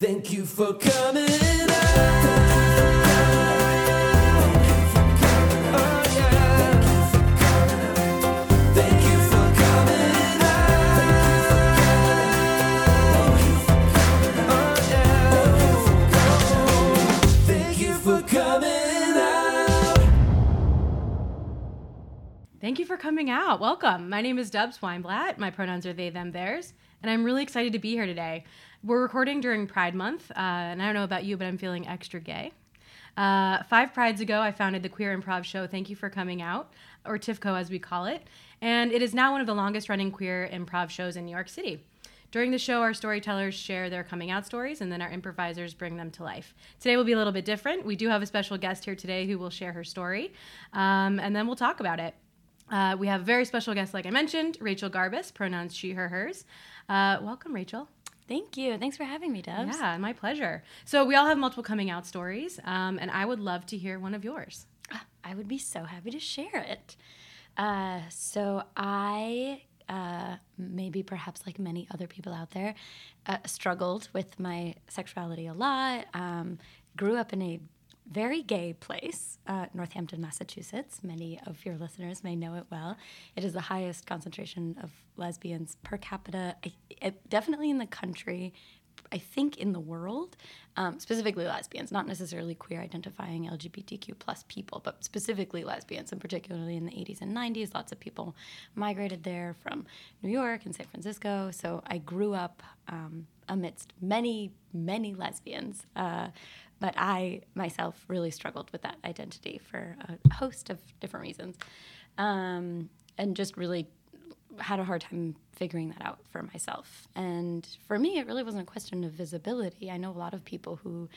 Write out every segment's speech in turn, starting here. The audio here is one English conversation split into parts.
Thank you for coming out. Thank you for coming out. Welcome. My name is Dubs Weinblatt. My pronouns are they, them, theirs. And I'm really excited to be here today. We're recording during Pride Month, uh, and I don't know about you, but I'm feeling extra gay. Uh, five Prides ago, I founded the Queer Improv Show, Thank You for Coming Out, or TIFCO as we call it. And it is now one of the longest running queer improv shows in New York City. During the show, our storytellers share their coming out stories, and then our improvisers bring them to life. Today will be a little bit different. We do have a special guest here today who will share her story, um, and then we'll talk about it. Uh, we have a very special guest, like I mentioned, Rachel Garbus, pronouns she, her, hers. Uh, welcome, Rachel. Thank you. Thanks for having me, Dubs. Yeah, my pleasure. So, we all have multiple coming out stories, um, and I would love to hear one of yours. Ah, I would be so happy to share it. Uh, so I, uh, maybe perhaps like many other people out there, uh, struggled with my sexuality a lot. Um, grew up in a very gay place, uh, Northampton, Massachusetts. Many of your listeners may know it well. It is the highest concentration of lesbians per capita, I, it, definitely in the country. I think in the world, um, specifically lesbians, not necessarily queer identifying LGBTQ plus people, but specifically lesbians, and particularly in the 80s and 90s, lots of people migrated there from New York and San Francisco. So I grew up um, amidst many, many lesbians. Uh, but I myself really struggled with that identity for a host of different reasons, um, and just really had a hard time figuring that out for myself. And for me, it really wasn't a question of visibility. I know a lot of people who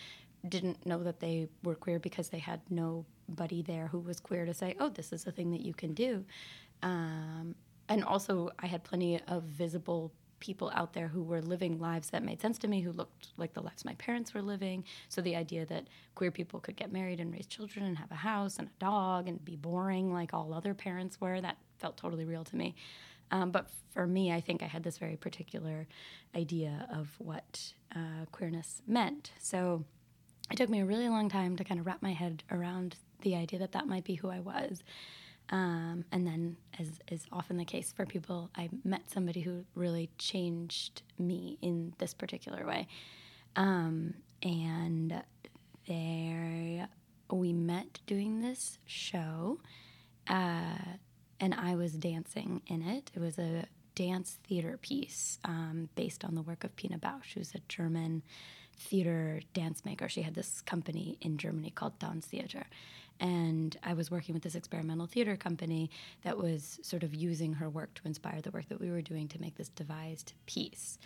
didn't know that they were queer because they had nobody there who was queer to say, "Oh, this is a thing that you can do." Um, and also, I had plenty of visible people out there who were living lives that made sense to me, who looked like the lives my parents were living. So the idea that queer people could get married and raise children and have a house and a dog and be boring like all other parents were, that felt totally real to me. Um, but for me, I think I had this very particular idea of what uh, queerness meant. So it took me a really long time to kind of wrap my head around the idea that that might be who I was. Um, and then, as is often the case for people, I met somebody who really changed me in this particular way. Um, and there, we met doing this show, uh, and I was dancing in it. It was a dance theater piece um, based on the work of Pina Bausch, who's a German theater dance maker. She had this company in Germany called Dance Theater. And I was working with this experimental theater company that was sort of using her work to inspire the work that we were doing to make this devised piece.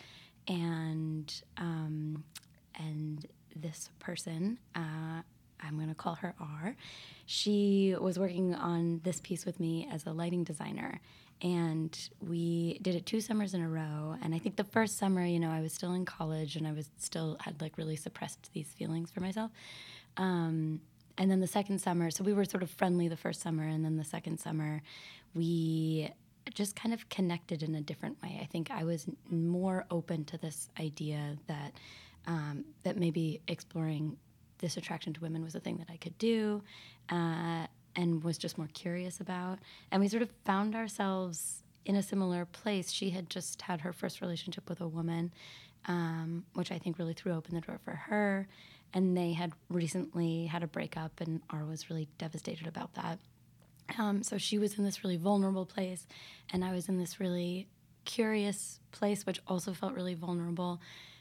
And um, and this person, uh, I'm going to call her R. She was working on this piece with me as a lighting designer. And we did it two summers in a row. And I think the first summer, you know, I was still in college and I was still had like really suppressed these feelings for myself. Um, and then the second summer, so we were sort of friendly the first summer, and then the second summer, we just kind of connected in a different way. I think I was more open to this idea that um, that maybe exploring this attraction to women was a thing that I could do, uh, and was just more curious about. And we sort of found ourselves in a similar place. She had just had her first relationship with a woman, um, which I think really threw open the door for her and they had recently had a breakup, and R was really devastated about that. Um, so she was in this really vulnerable place, and I was in this really curious place, which also felt really vulnerable.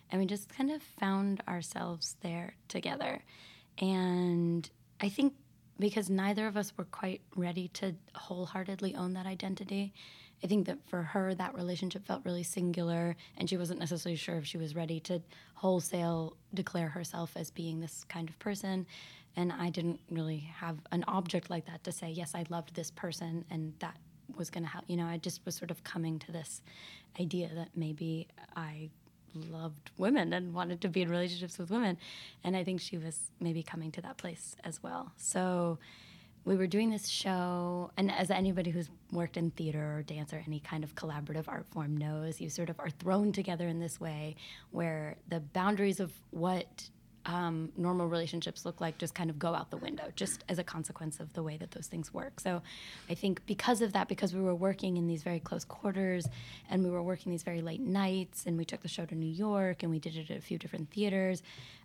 And we just kind of found ourselves there together. And I think because neither of us were quite ready to wholeheartedly own that identity, I think that for her, that relationship felt really singular, and she wasn't necessarily sure if she was ready to wholesale declare herself as being this kind of person. And I didn't really have an object like that to say, yes, I loved this person, and that was going to help. You know, I just was sort of coming to this idea that maybe I loved women and wanted to be in relationships with women. And I think she was maybe coming to that place as well. So we were doing this show, and as anybody who's worked in theater or dance or any kind of collaborative art form knows, you sort of are thrown together in this way where the boundaries of what um, normal relationships look like just kind of go out the window, just as a consequence of the way that those things work. So I think because of that, because we were working in these very close quarters and we were working these very late nights, and we took the show to New York and we did it at a few different theaters,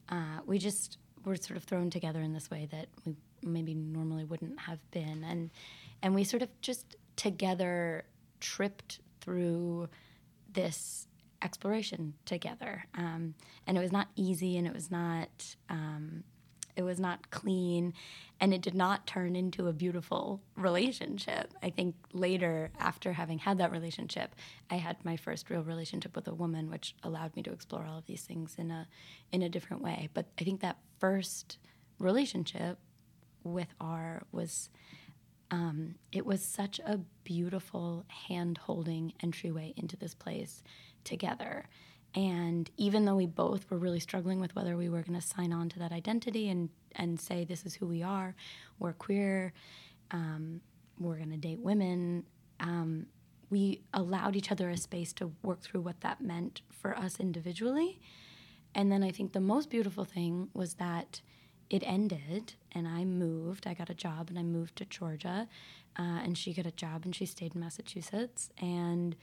uh, we just were sort of thrown together in this way that we maybe normally wouldn't have been. And, and we sort of just together tripped through this exploration together. Um, and it was not easy and it was not um, it was not clean and it did not turn into a beautiful relationship. I think later after having had that relationship, I had my first real relationship with a woman which allowed me to explore all of these things in a in a different way. But I think that first relationship with R was um, it was such a beautiful hand holding entryway into this place together. And even though we both were really struggling with whether we were going to sign on to that identity and, and say, this is who we are, we're queer, um, we're going to date women, um, we allowed each other a space to work through what that meant for us individually. And then I think the most beautiful thing was that it ended and I moved. I got a job and I moved to Georgia. Uh, and she got a job and she stayed in Massachusetts. And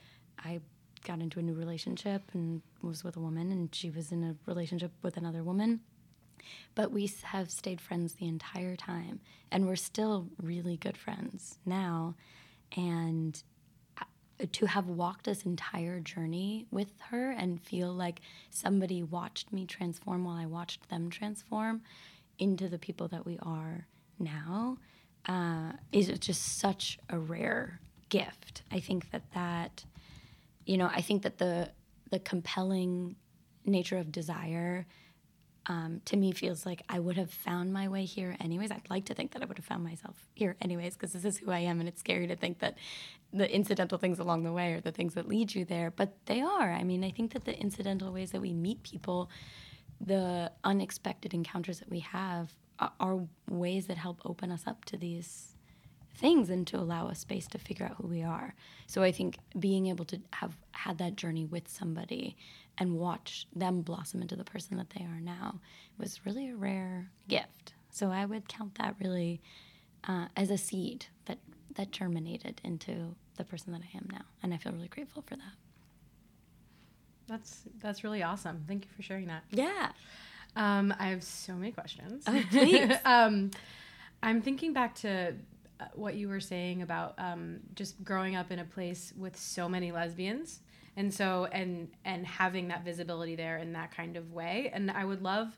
I got into a new relationship and was with a woman, and she was in a relationship with another woman. But we have stayed friends the entire time, and we're still really good friends now. And to have walked this entire journey with her and feel like somebody watched me transform while I watched them transform into the people that we are now uh, is just such a rare gift. I think that that you know, I think that the the compelling nature of desire um, to me feels like I would have found my way here anyways. I'd like to think that I would have found myself here anyways because this is who I am, and it's scary to think that the incidental things along the way are the things that lead you there, but they are. I mean, I think that the incidental ways that we meet people, the unexpected encounters that we have, are, are ways that help open us up to these things and to allow us space to figure out who we are. So I think being able to have had that journey with somebody and watch them blossom into the person that they are now was really a rare gift. So I would count that really uh, as a seed that that germinated into the person that I am now, and I feel really grateful for that. That's that's really awesome. Thank you for sharing that. Yeah. Um, I have so many questions. Oh, please. um, I'm thinking back to uh, what you were saying about um, just growing up in a place with so many lesbians and so and and having that visibility there in that kind of way and i would love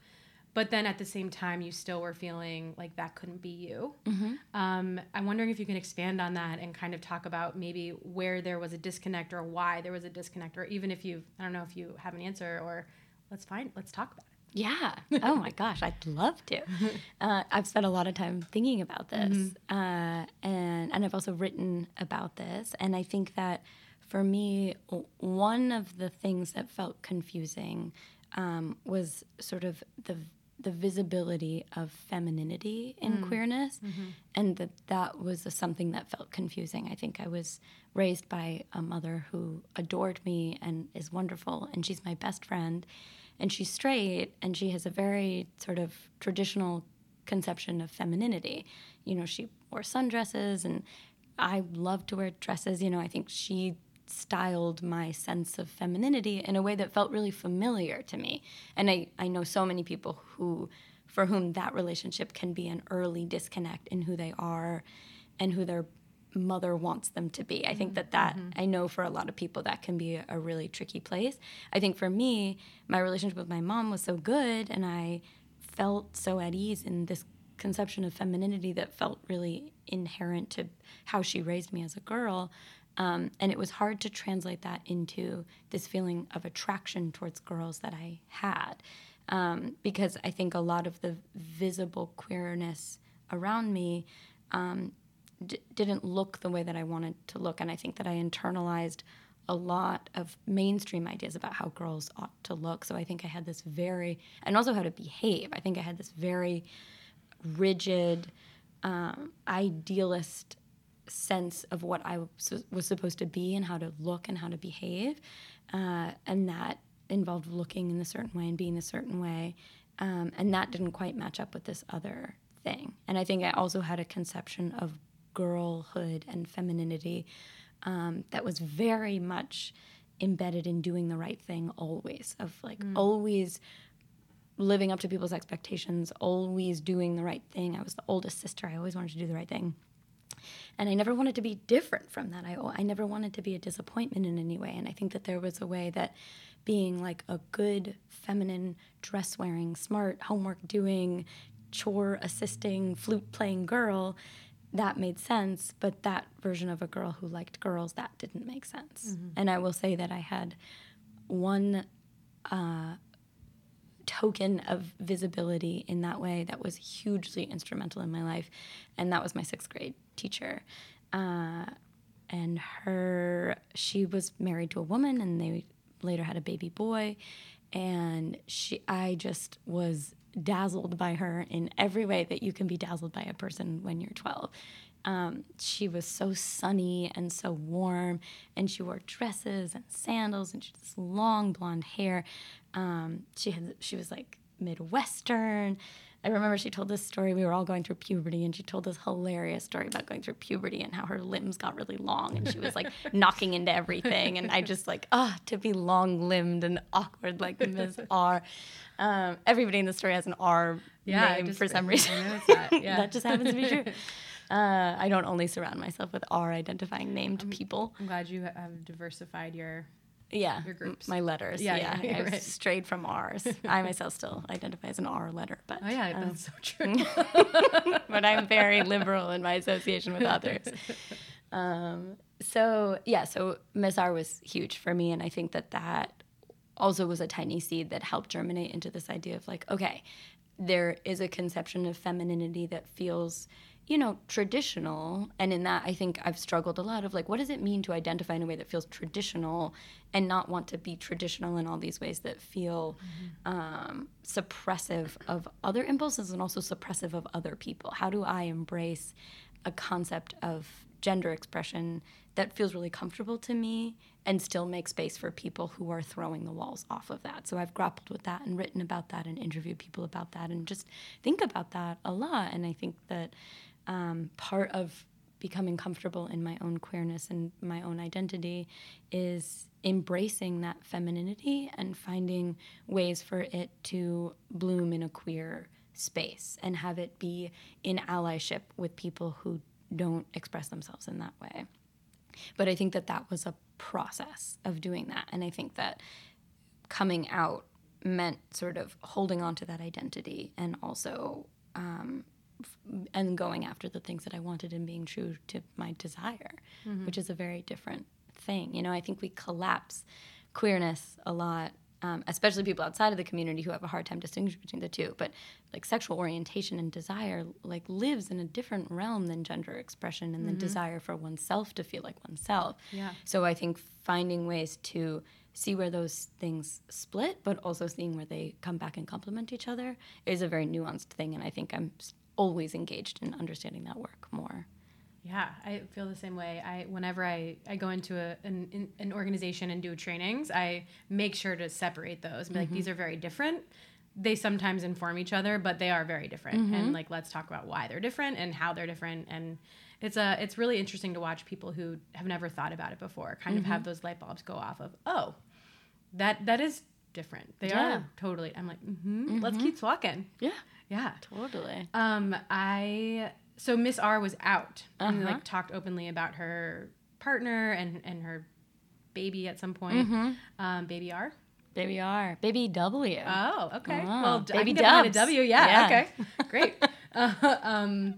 but then at the same time you still were feeling like that couldn't be you Mm-hmm. um, i'm wondering if you can expand on that and kind of talk about maybe where there was a disconnect or why there was a disconnect or even if you i don't know if you have an answer or let's find let's talk about it Yeah. Oh my gosh, I'd love to. Uh, I've spent a lot of time thinking about this, uh, and and I've also written about this. And I think that for me, one of the things that felt confusing um, was sort of the the visibility of femininity in mm. queerness, mm-hmm. and that that was something that felt confusing. I think I was raised by a mother who adored me and is wonderful, and she's my best friend and she's straight and she has a very sort of traditional conception of femininity. You know, she wore sundresses and I love to wear dresses. You know, I think she styled my sense of femininity in a way that felt really familiar to me. And I, I know so many people who for whom that relationship can be an early disconnect in who they are and who their mother wants them to be. I think that mm-hmm. that mm-hmm. I know for a lot of people that can be a, a really tricky place. I think for me, my relationship with my mom was so good and I felt so at ease in this conception of femininity that felt really inherent to how she raised me as a girl. Um, and it was hard to translate that into this feeling of attraction towards girls that I had. Um, because I think a lot of the visible queerness around me um, d- didn't look the way that I wanted to look. And I think that I internalized a lot of mainstream ideas about how girls ought to look. So I think I had this very, and also how to behave. I think I had this very rigid um, idealist sense of what I was, supposed to be and how to look and how to behave. Uh, and that involved looking in a certain way and being a certain way. Um, and that didn't quite match up with this other thing. And I think I also had a conception of girlhood and femininity um, that was very much embedded in doing the right thing always, of like always living up to people's expectations, always doing the right thing. I was the oldest sister. I always wanted to do the right thing. And I never wanted to be different from that. I, I never wanted to be a disappointment in any way. And I think that there was a way that being like a good, feminine, dress wearing, smart, homework doing, chore assisting, flute playing girl, that made sense. But that version of a girl who liked girls, that didn't make sense. Mm-hmm. And I will say that I had one uh, token of visibility in that way that was hugely instrumental in my life, and that was my sixth grade teacher. Uh, and her, she was married to a woman, and they later had a baby boy, and she, I just was dazzled by her in every way that you can be dazzled by a person when you're 12. Um, she was so sunny and so warm, and she wore dresses and sandals, and she had this long blonde hair. Um, she had she was like Midwestern. I remember she told this story. We were all going through puberty, and she told this hilarious story about going through puberty and how her limbs got really long, and she was like knocking into everything. And I just like, ah, to be long limbed and awkward like Ms. R. Um, everybody in the story has an R Yeah, name for some reason. that, yeah. that just happens to be true. Uh, I don't only surround myself with R identifying named people. I'm glad you have diversified your. Yeah, your groups. my letters. Yeah, Yeah, yeah, I've right. strayed from R's. I myself still identify as an R letter, but Oh yeah, um, that's so true. but I'm very liberal in my association with others. Um, so yeah, so Miss R was huge for me, and I think that that also was a tiny seed that helped germinate into this idea of like, okay, there is a conception of femininity that feels you know traditional and in that i think i've struggled a lot of like what does it mean to identify in a way that feels traditional and not want to be traditional in all these ways that feel um, suppressive of other impulses and also suppressive of other people how do i embrace a concept of gender expression that feels really comfortable to me and still make space for people who are throwing the walls off of that. So I've grappled with that and written about that and interviewed people about that and just think about that a lot. And I think that um, part of becoming comfortable in my own queerness and my own identity is embracing that femininity and finding ways for it to bloom in a queer space and have it be in allyship with people who don't express themselves in that way. But I think that that was a process of doing that. And I think that coming out meant sort of holding on to that identity and also um, and going after the things that I wanted and being true to my desire, which is a very different thing. You know, I think we collapse queerness a lot. Um, especially people outside of the community who have a hard time distinguishing between the two, but like sexual orientation and desire like lives in a different realm than gender expression and the desire for oneself to feel like oneself. Yeah. So I think finding ways to see where those things split, but also seeing where they come back and complement each other is a very nuanced thing. And I think I'm always engaged in understanding that work more. Yeah, I feel the same way. I whenever I, I go into a, an, in, an organization and do trainings, I make sure to separate those. Be like mm-hmm. these are very different. They sometimes inform each other, but they are very different. And mm-hmm. like let's talk about why they're different and how they're different. And it's a it's really interesting to watch people who have never thought about it before kind of mm-hmm. have those light bulbs go off of oh that that is different. They Yeah. are totally. I'm like mm-hmm, let's keep talking. Yeah, Yeah. totally. Um, I so Miss R was out and Uh-huh. like talked openly about her partner and and her baby at some point. Mm-hmm. Um, baby R. Baby R, baby W. Oh, okay. Ah, well, d- I baby can. W. Yeah. Yeah. Okay. Great. uh, um,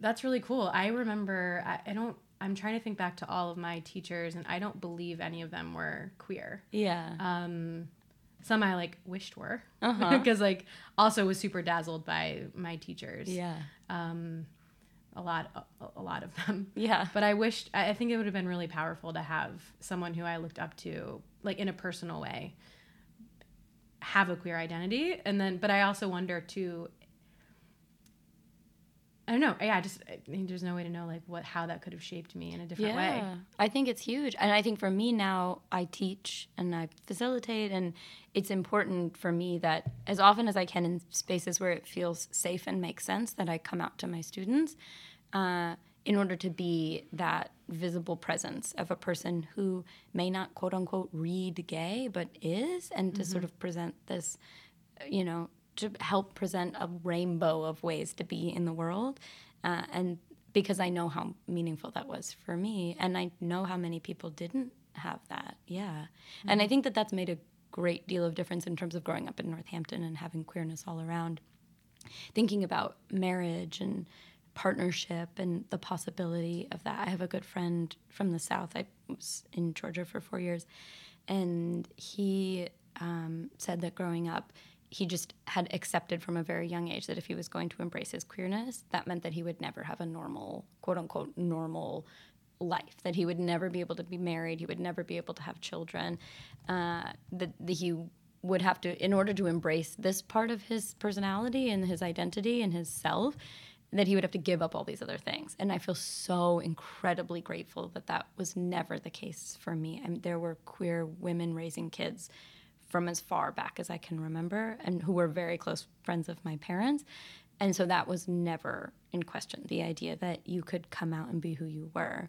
that's really cool. I remember. I, I don't. I'm trying to think back to all of my teachers, and I don't believe any of them were queer. yeah. Um, some I like wished were, Uh-huh. because like also was super dazzled by my teachers. yeah. um, a lot, a, a lot of them. Yeah. But I wished, I I think it would have been really powerful to have someone who I looked up to, like in a personal way, have a queer identity. And then, but I also wonder too, I don't know. Yeah, I just I mean, there's no way to know like what how that could have shaped me in a different way. I think it's huge. And I think for me now, I teach and I facilitate, and it's important for me that as often as I can in spaces where it feels safe and makes sense, that I come out to my students uh, in order to be that visible presence of a person who may not quote unquote read gay, but is, and to sort of present this, you know, to help present a rainbow of ways to be in the world. Uh, and because I know how meaningful that was for me, and I know how many people didn't have that. Yeah. And I think that that's made a great deal of difference in terms of growing up in Northampton and having queerness all around. Thinking about marriage and partnership and the possibility of that. I have a good friend from the South. I was in Georgia for four years, and he um, said that growing up, he just had accepted from a very young age that if he was going to embrace his queerness, that meant that he would never have a normal, quote unquote, normal life, that he would never be able to be married, he would never be able to have children, uh, that, that he would have to, in order to embrace this part of his personality and his identity and his self, that he would have to give up all these other things. And I feel so incredibly grateful that that was never the case for me. I mean, there were queer women raising kids from as far back as I can remember and who were very close friends of my parents. And so that was never in question the idea that you could come out and be who you were.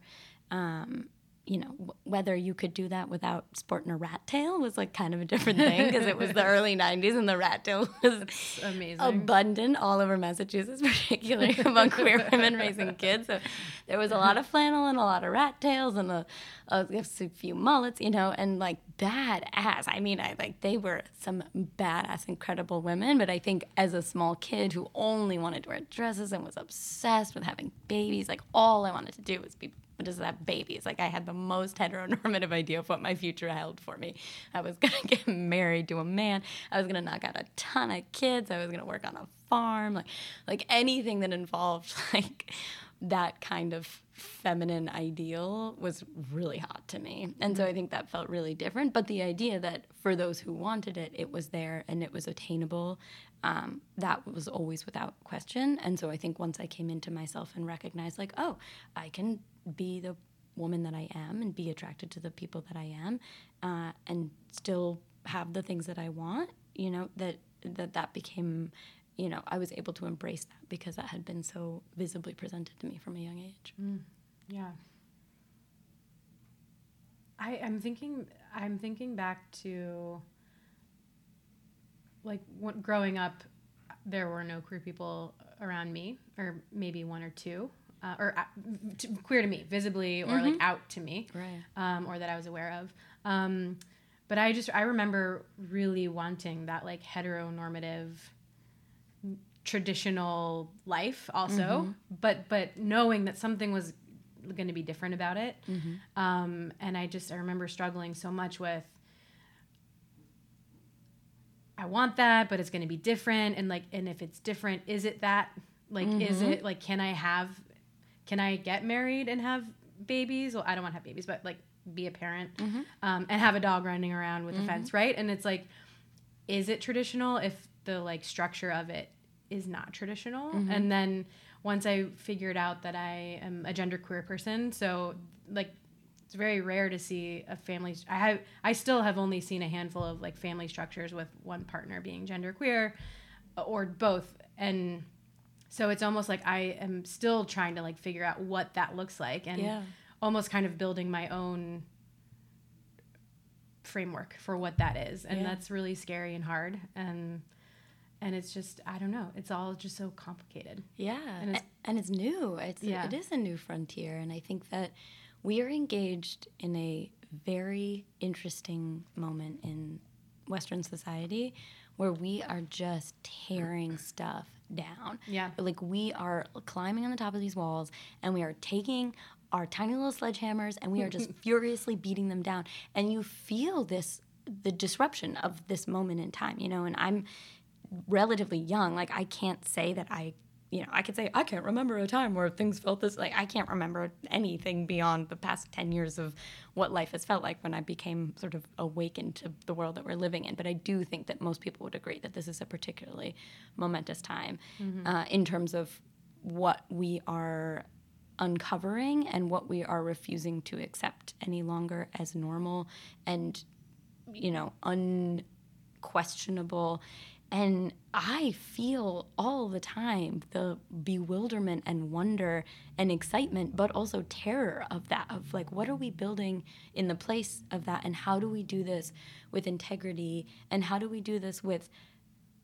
Um, you know, w- whether you could do that without sporting a rat tail was like kind of a different thing because it was the early 90s and the rat tail was amazing. abundant all over Massachusetts, particularly among queer women raising kids. So there was a lot of flannel and a lot of rat tails and a, a, a few mullets, you know, and like badass. I mean, I like they were some badass, incredible women. But I think as a small kid who only wanted to wear dresses and was obsessed with having babies, like all I wanted to do was be just have babies. Like I had the most heteronormative idea of what my future held for me. I was gonna get married to a man. I was gonna knock out a ton of kids. I was gonna work on a farm. Like like anything that involved like that kind of feminine ideal was really hot to me. And so I think that felt really different. But the idea that for those who wanted it, it was there and it was attainable, um, that was always without question. And so I think once I came into myself and recognized, like, oh, I can be the woman that I am and be attracted to the people that I am uh, and still have the things that I want, you know, that that that became you know, I was able to embrace that because that had been so visibly presented to me from a young age. Yeah. I am thinking I'm thinking back to like when, growing up there were no queer people around me or maybe one or two uh, or uh, t- queer to me visibly or like out to me Right. um, or that I was aware of. Um, but I just I remember really wanting that like heteronormative traditional life also but but knowing that something was going to be different about it. Um, and i just i remember struggling so much with i want that but it's going to be different and like and if it's different is it that like is it like can i have can i get married and have babies? Well i don't want to have babies but like be a parent mm-hmm. um, and have a dog running around with a mm-hmm. fence right? And it's like is it traditional if the like structure of it is not traditional? Mm-hmm. And then once i figured out that i am a genderqueer person so like it's very rare to see a family i have i still have only seen a handful of like family structures with one partner being genderqueer or both and so it's almost like i am still trying to like figure out what that looks like and Yeah. almost kind of building my own framework for what that is and Yeah. that's really scary and hard and and it's just i don't know it's all just so complicated Yeah, And it's, and it's new. It's Yeah. it is a new frontier, and I think that we are engaged in a very interesting moment in Western society where we are just tearing stuff down. Yeah. like we are climbing on the top of these walls, and we are taking our tiny little sledgehammers, and we are just furiously beating them down. And you feel this the disruption of this moment in time, you know. And I'm relatively young. Like I can't say that I, you know, I could say I can't remember a time where things felt this. Like I can't remember anything beyond the past ten years of what life has felt like when I became sort of awakened to the world that we're living in. But I do think that most people would agree that this is a particularly momentous time uh, in terms of what we are uncovering and what we are refusing to accept any longer as normal and you know unquestionable and i feel all the time the bewilderment and wonder and excitement but also terror of that of like what are we building in the place of that? And how do we do this with integrity? And how do we do this with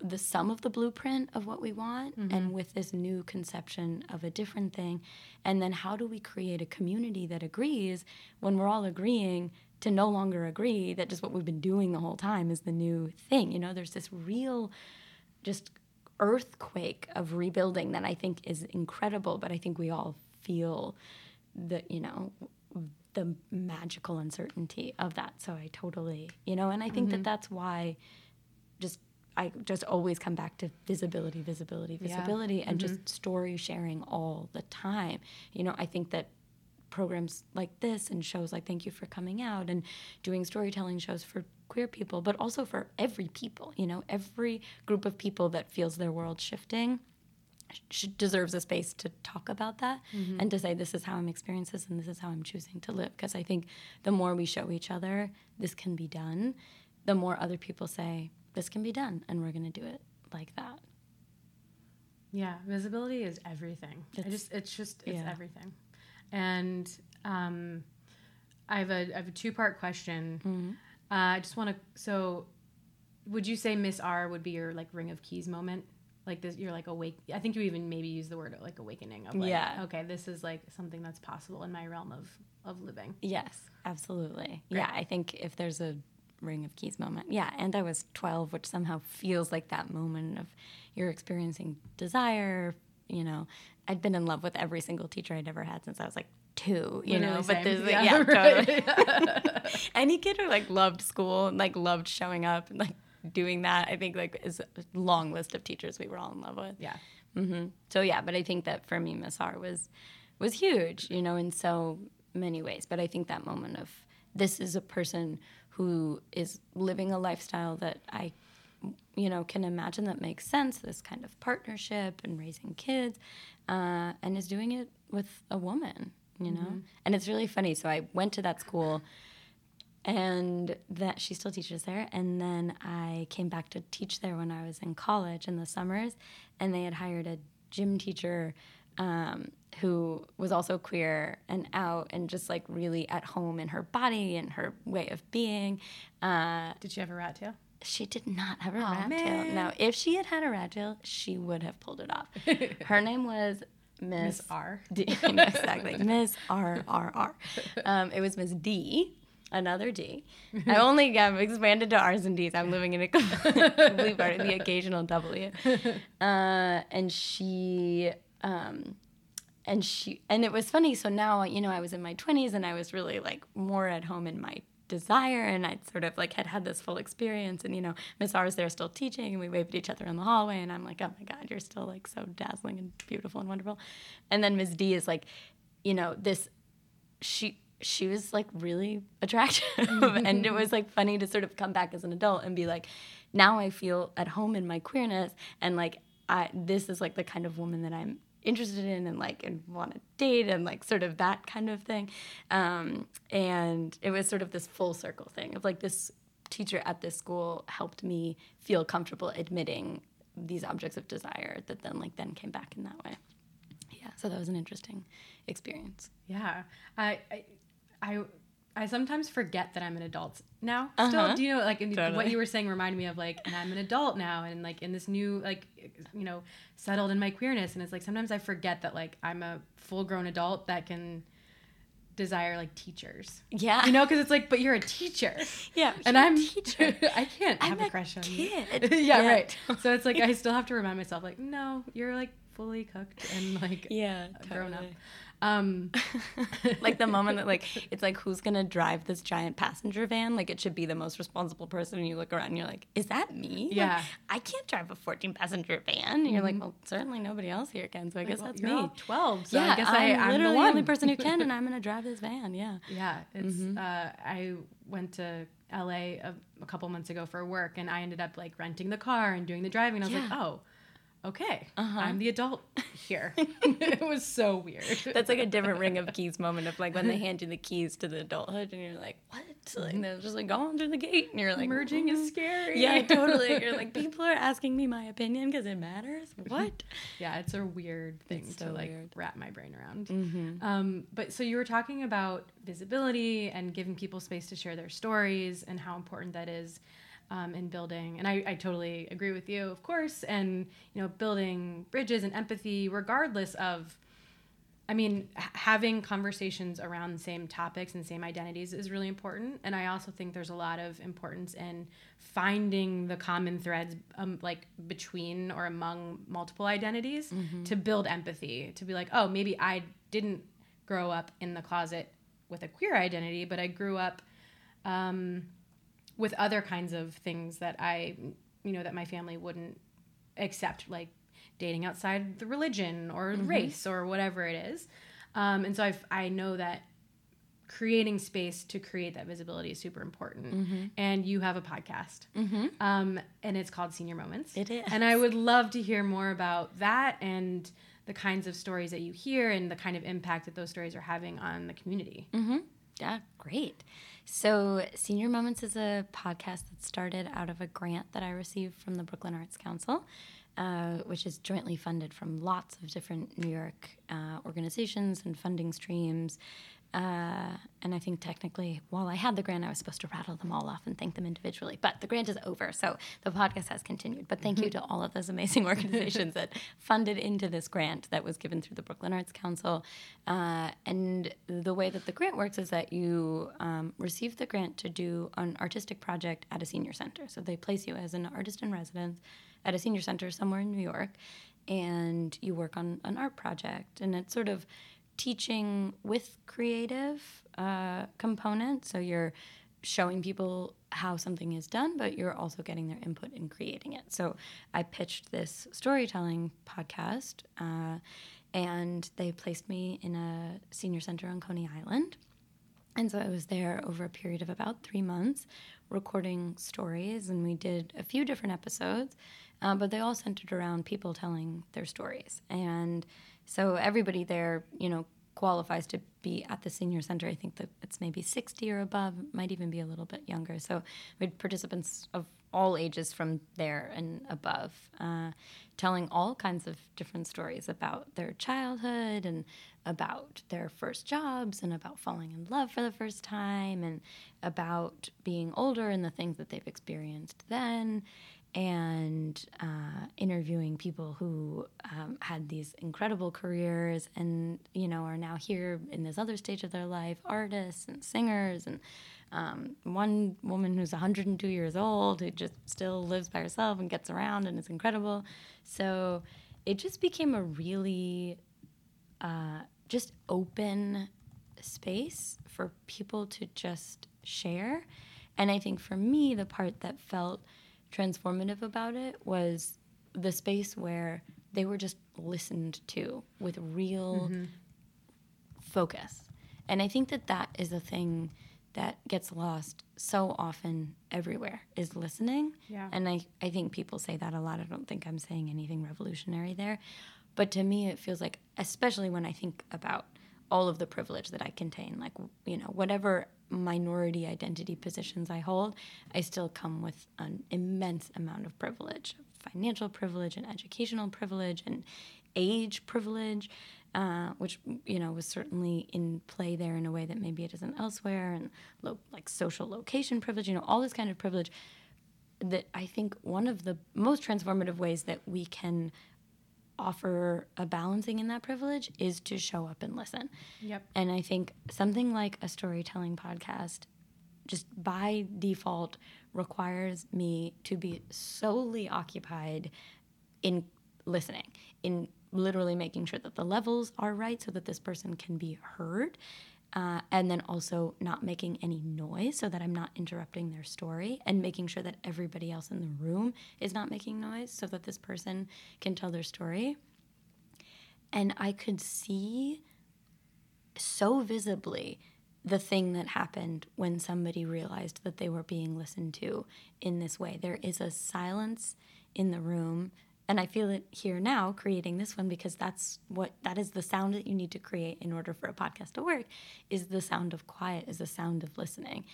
the sum of the blueprint of what we want mm-hmm. and with this new conception of a different thing? And then how do we create a community that agrees when we're all agreeing to no longer agree that just what we've been doing the whole time is the new thing you know there's this real just earthquake of rebuilding that i think is incredible but i think we all feel the you know the magical uncertainty of that so i totally you know and i think that mm-hmm. that's why just I just always come back to visibility, visibility, Yeah. visibility, and just mm-hmm. story sharing all the time. You know, I think that programs like this and shows like Thank You for Coming Out and doing storytelling shows for queer people, but also for every people, you know, every group of people that feels their world shifting sh- deserves a space to talk about that mm-hmm. and to say this is how I'm experiencing this and this is how I'm choosing to live. Because I think the more we show each other this can be done, the more other people say this can be done, and we're going to do it like that. Yeah, visibility is everything. I It's- just it's just it's yeah. everything. And um, I have a I have a two part question. Mm-hmm. Uh, I just want to so would you say Miss R would be your like ring of keys moment? Like this you're like awake I think you even maybe use the word like awakening of like Yeah. okay, this is like something that's possible in my realm of of living. Yes, absolutely. Yeah, I think if there's a ring of keys moment, yeah. And I was 12, which somehow feels like that moment of you're experiencing desire. You know, I'd been in love with every single teacher I'd ever had since I was like two. You know, Literally but same. there's like, Yeah, yeah, right. totally. Any kid who like loved school and like loved showing up and like doing that, I think like is a long list of teachers we were all in love with. Yeah. hmm So yeah, but I think that for me, Miss R was was huge, you know, in so many ways. But I think that moment of this is a person who is living a lifestyle that I, you know, can imagine that makes sense. This kind of partnership and raising kids, uh, and is doing it with a woman, you know. And it's really funny. So I went to that school and that she still teaches there and then i came back to teach there when i was in college in the summers and they had hired a gym teacher um, who was also queer and out and just like really at home in her body and her way of being uh, Did she have a rat tail? She did not have a rat tail man. no if she had had a rat tail she would have pulled it off her name was miss Miss R. D, no, exactly. Miss R R R. Um, it was Miss D, another D. I only have expanded to R's and D's. I'm living in a complete part of the occasional W. Uh, and she, um, and she, and it was funny. So now, you know, I was in my 20s and I was really like more at home in my desire and I'd sort of like had had this full experience and you know Miss R was there still teaching and we waved at each other in the hallway and I'm like oh my god you're still like so dazzling and beautiful and wonderful and then Ms. D is like you know this she she was like really attractive and it was like funny to sort of come back as an adult and be like now I feel at home in my queerness and like I this is like the kind of woman that I'm interested in and like and want to date and like sort of that kind of thing. Um, and it was sort of this full circle thing of like this teacher at this school helped me feel comfortable admitting these objects of desire that then like then came back in that way. Yeah so that was an interesting experience. Yeah, I, I, I, I sometimes forget that I'm an adult now. Still, Uh-huh. do you know, like in- what you were saying reminded me of like, and I'm an adult now, and like in this new, like, you know, settled in my queerness, and it's like sometimes I forget that like I'm a full grown adult that can desire like teachers. yeah You know, because it's like, but you're a teacher. yeah And I'm teacher I can't I'm have a a crush on kid. you. yeah, Yeah. right. So it's like I still have to remind myself, like, no, you're like fully cooked and like yeah grown up. Um, like the moment that like it's like who's gonna drive this giant passenger van like it should be the most responsible person and you look around and you're like is that me Like, Yeah. i can't drive a 14 passenger van and you're like well certainly nobody else here can so i guess well, that's me all twelve. So yeah I guess I, I'm I'm literally the the, only person who can and i'm gonna drive this van yeah Yeah, it's. Mm-hmm. Uh, I went to LA a, a couple months ago for work, and I ended up like renting the car and doing the driving. I was like, oh, okay, Uh-huh. I'm the adult here. it was so weird. That's like a different ring of keys moment of like when they hand you the keys to the adulthood and you're like, what? Like they're just like going through the gate and you're like, merging is scary. Yeah, totally. You're like, people are asking me my opinion because it matters. What? Yeah, it's a weird thing It's to so like weird. wrap my brain around. Mm-hmm. Um, but so you were talking about visibility and giving people space to share their stories and how important that is um, in building. And I, I totally agree with you, of course. And you know, building bridges and empathy, regardless of. I mean, h- having conversations around the same topics and same identities is really important. And I also think there's a lot of importance in finding the common threads, um, like between or among multiple identities, to build empathy. To be like, oh, maybe I didn't grow up in the closet with a queer identity, but I grew up um, with other kinds of things that I, you know, that my family wouldn't accept, like dating outside the religion or race or whatever it is. Um, and so I've, I know that creating space to create that visibility is super important. And you have a podcast, um, and it's called Senior Moments. It is. And I would love to hear more about that and the kinds of stories that you hear and the kind of impact that those stories are having on the community. Yeah, great. So, Senior Moments is a podcast that started out of a grant that I received from the Brooklyn Arts Council, uh, which is jointly funded from lots of different New York uh, organizations and funding streams. Uh, and I think technically, while I had the grant, I was supposed to rattle them all off and thank them individually. But the grant is over, so the podcast has continued. But thank you to all of those amazing organizations that funded into this grant that was given through the Brooklyn Arts Council. Uh, and the way that the grant works is that you um, receive the grant to do an artistic project at a senior center. So they place you as an artist in residence at a senior center somewhere in New York, and you work on an art project. And it's sort of teaching with creative uh, component. So you're showing people how something is done, but you're also getting their input in creating it. So I pitched this storytelling podcast, uh, and they placed me in a senior center on Coney Island. And so I was there over a period of about three months recording stories, and we did a few different episodes, uh, but they all centered around people telling their stories. And so everybody there, you know, qualifies to be at the senior center. I think that it's maybe 60 or above, might even be a little bit younger. So we had participants of all ages from there and above, uh, telling all kinds of different stories about their childhood and about their first jobs and about falling in love for the first time and about being older and the things that they've experienced then and uh, interviewing people who um, had these incredible careers and you know are now here in this other stage of their life artists and singers and um, one woman who's 102 years old who just still lives by herself and gets around and is incredible. So it just became a really uh, just open space for people to just share. And i think for me the part that felt transformative about it was the space where they were just listened to with real mm-hmm. focus. And I think that that is a thing that gets lost so often everywhere is listening. Yeah. And I, I think people say that a lot. I don't think I'm saying anything revolutionary there. But to me, it feels like, especially when I think about all of the privilege that I contain, like, you know, whatever minority identity positions I hold, I still come with an immense amount of privilege financial privilege and educational privilege and age privilege. Uh, which you know was certainly in play there in a way that maybe it isn't elsewhere, and lo- like social location privilege, you know, all this kind of privilege. That I think one of the most transformative ways that we can offer a balancing in that privilege is to show up and listen. Yep. And I think something like a storytelling podcast just by default requires me to be solely occupied in listening, in literally making sure that the levels are right so that this person can be heard. Uh, and then also not making any noise so that I'm not interrupting their story, and making sure that everybody else in the room is not making noise so that this person can tell their story. And I could see so visibly the thing that happened when somebody realized that they were being listened to in this way. There is a silence in the room and I feel it here now creating this one because that's what that is the sound that you need to create in order for a podcast to work is the sound of quiet, is the sound of listening.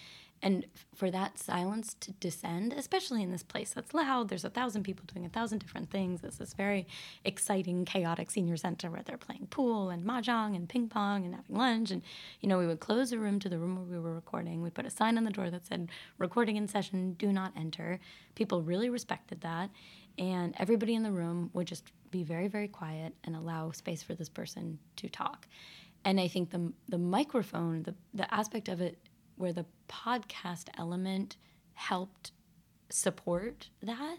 And for that silence to descend, especially in this place that's loud, there's a thousand people doing a thousand different things. It's this very exciting, chaotic senior center where they're playing pool and mahjong and ping pong and having lunch. And, you know, we would close a room to the room where we were recording. We'd put a sign on the door that said, recording in session, do not enter. People really respected that. And everybody in the room would just be very, very quiet and allow space for this person to talk. And I think the, the microphone, the, the aspect of it where the podcast element helped support that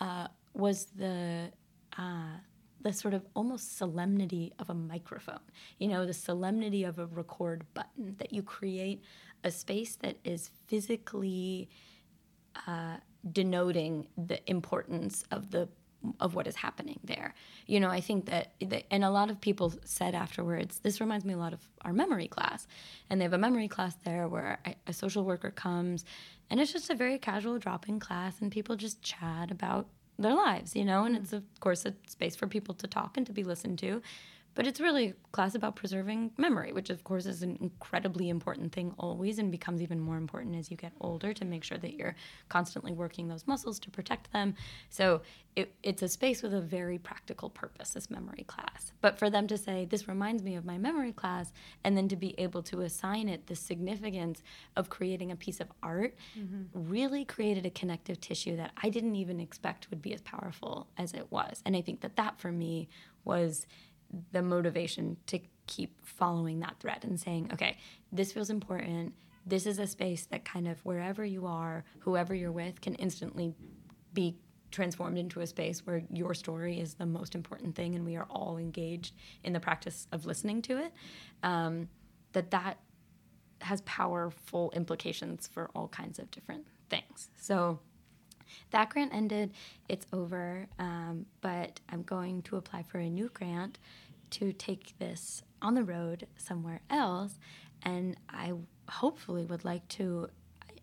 uh, was the uh, the sort of almost solemnity of a microphone. You know, the solemnity of a record button that you create a space that is physically uh, denoting the importance of the of what is happening there. You know, I think that, that, and a lot of people said afterwards, this reminds me a lot of our memory class. And they have a memory class there where a, a social worker comes, and it's just a very casual drop in class, and people just chat about their lives, you know, and hmm. it's, of course, a space for people to talk and to be listened to. But it's really a class about preserving memory, which of course is an incredibly important thing always and becomes even more important as you get older to make sure that you're constantly working those muscles to protect them. So it, it's a space with a very practical purpose, this memory class. But for them to say, this reminds me of my memory class, and then to be able to assign it the significance of creating a piece of art mm-hmm. really created a connective tissue that I didn't even expect would be as powerful as it was. And I think that that for me was the motivation to keep following that thread and saying, okay, this feels important. This is a space that kind of wherever you are, whoever you're with, can instantly be transformed into a space where your story is the most important thing and we are all engaged in the practice of listening to it. Um, that that has powerful implications for all kinds of different things. So that grant ended, it's over, um, but I'm going to apply for a new grant to take this on the road somewhere else. And I hopefully would like to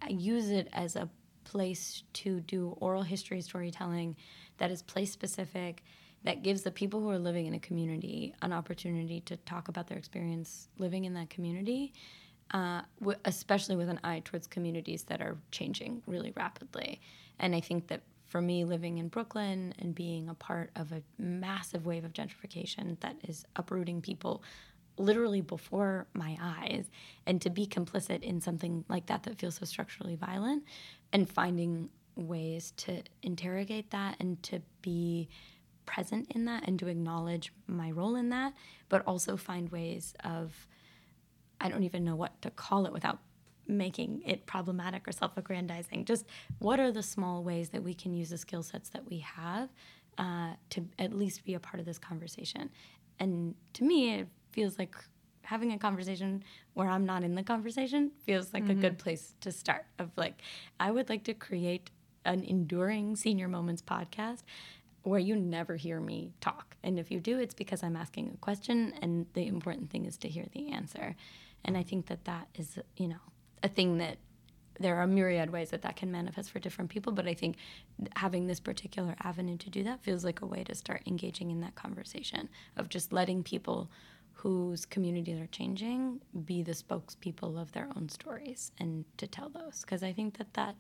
use it as a place to do oral history storytelling that is place specific, that gives the people who are living in a community an opportunity to talk about their experience living in that community uh, w- especially with an eye towards communities that are changing really rapidly. And I think that for me, living in Brooklyn and being a part of a massive wave of gentrification that is uprooting people literally before my eyes, and to be complicit in something like that that feels so structurally violent, and finding ways to interrogate that and to be present in that and to acknowledge my role in that, but also find ways of I don't even know what to call it without making it problematic or self aggrandizing. Just what are the small ways that we can use the skill sets that we have uh, to at least be a part of this conversation? And to me, it feels like having a conversation where I'm not in the conversation feels like mm-hmm. a good place to start. Of like, I would like to create an enduring senior moments podcast where you never hear me talk. And if you do, it's because I'm asking a question, and the important thing is to hear the answer. And I think that that is, you know, a thing that there are myriad ways that that can manifest for different people. But I think having this particular avenue to do that feels like a way to start engaging in that conversation of just letting people whose communities are changing be the spokespeople of their own stories and to tell those. Because I think that that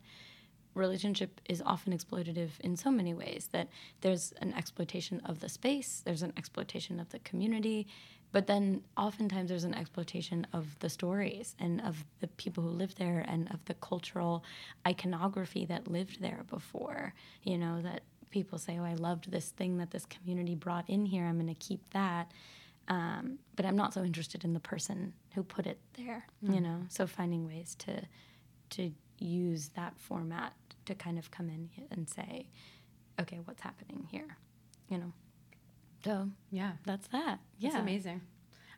relationship is often exploitative in so many ways that there's an exploitation of the space, there's an exploitation of the community, but then oftentimes there's an exploitation of the stories and of the people who lived there and of the cultural iconography that lived there before. You know, that people say, oh, I loved this thing that this community brought in here, I'm going to keep that. Um, but I'm not so interested in the person who put it there, mm. you know? So finding ways to, to use that format to kind of come in and say, okay, what's happening here, you know? So yeah, that's that. Yeah, that's amazing.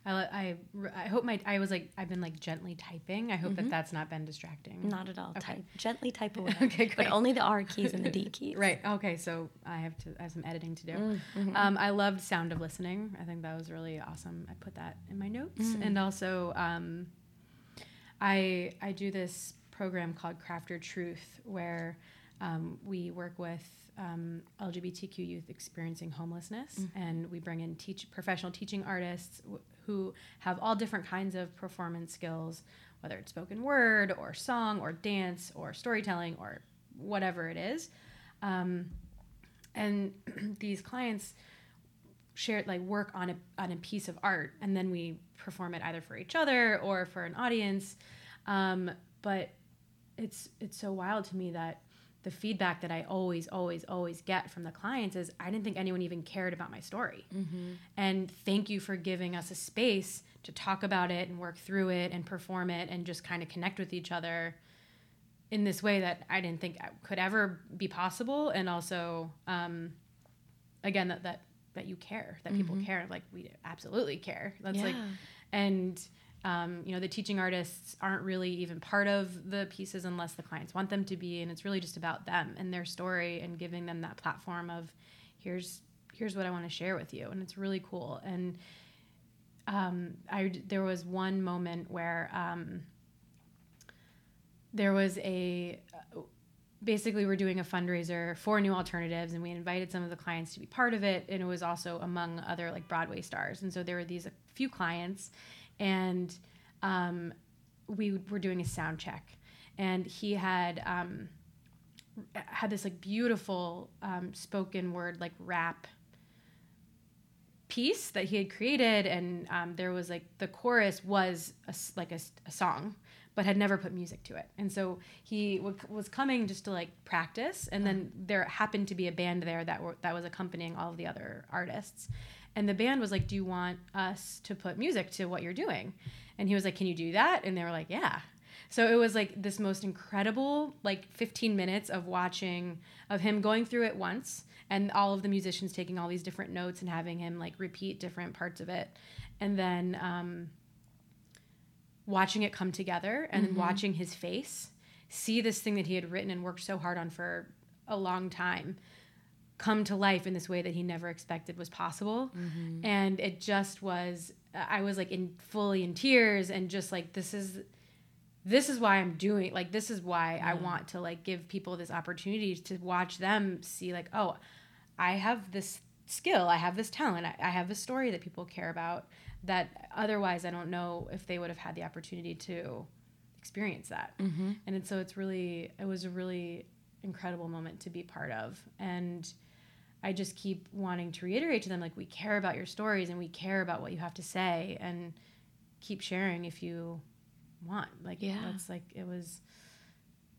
I, I, I hope my I was like I've been like gently typing. I hope mm-hmm. that that's not been distracting. Not at all. Okay. Type gently type away. okay, great. But only the R keys and the D keys. right. Okay. So I have to I have some editing to do. Mm-hmm. Um, I loved Sound of Listening. I think that was really awesome. I put that in my notes, mm. and also um, I I do this program called Craft Your Truth where um, we work with um, LGBTQ youth experiencing homelessness, and we bring in teach professional teaching artists w- who have all different kinds of performance skills, whether it's spoken word or song or dance or storytelling or whatever it is. Um, and these clients share like work on a on a piece of art and then we perform it either for each other or for an audience um, but it's it's so wild to me that the feedback that I always always always get from the clients is I didn't think anyone even cared about my story. And thank you for giving us a space to talk about it and work through it and perform it and just kind of connect with each other in this way that I didn't think could ever be possible. And also um, again that that that you care that people care like we absolutely care. That's like and um, you know the teaching artists aren't really even part of the pieces unless the clients want them to be and it's really just about them and their story and giving them that platform of here's here's what i want to share with you and it's really cool. And um, I, there was one moment where um, there was a basically we're doing a fundraiser for new alternatives and we invited some of the clients to be part of it and it was also among other like broadway stars. And so there were these few clients and um, we were doing a sound check. And he had um, had this like beautiful um, spoken word like rap piece that he had created. And um, there was like the chorus was a like a, a song but had never put music to it. And so he w- was coming just to like practice. And then there happened to be a band there that were that was accompanying all of the other artists and the band was like do you want us to put music to what you're doing? And he was like can you do that? And they were like yeah. So it was like this most incredible like 15 minutes of watching of him going through it once and all of the musicians taking all these different notes and having him like repeat different parts of it. And then um, watching it come together and then watching his face see this thing that he had written and worked so hard on for a long time come to life in this way that he never expected was possible. Mm-hmm. And it just was i was like in fully in tears and just like this is this is why i'm doing like this is why i mm-hmm. want to like give people this opportunity to watch them see like oh i have this skill i have this talent i, I have a story that people care about that otherwise i don't know if they would have had the opportunity to experience that. Mm-hmm. And it's, so it's really it was a really incredible moment to be part of. And i just keep wanting to reiterate to them like we care about your stories and we care about what you have to say and keep sharing if you want like Yeah. that's like it was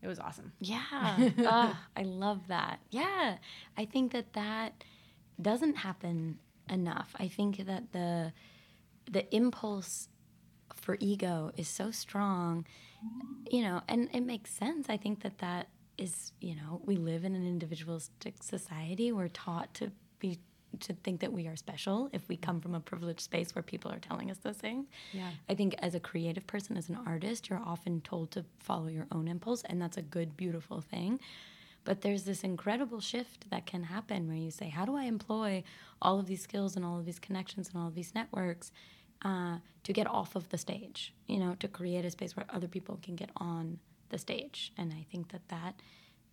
it was awesome Yeah. I love that. Yeah. I think that that doesn't happen enough. I think that the the impulse for ego is so strong, you know, and it makes sense. I think that that is, you know, we live in an individualistic society. We're taught to be to think that we are special if we come from a privileged space where people are telling us those things. Yeah. I think as a creative person, as an artist, you're often told to follow your own impulse, and that's a good, beautiful thing. But there's this incredible shift that can happen where you say, How do I employ all of these skills and all of these connections and all of these networks uh, to get off of the stage? You know, to create a space where other people can get on the stage. And I think that that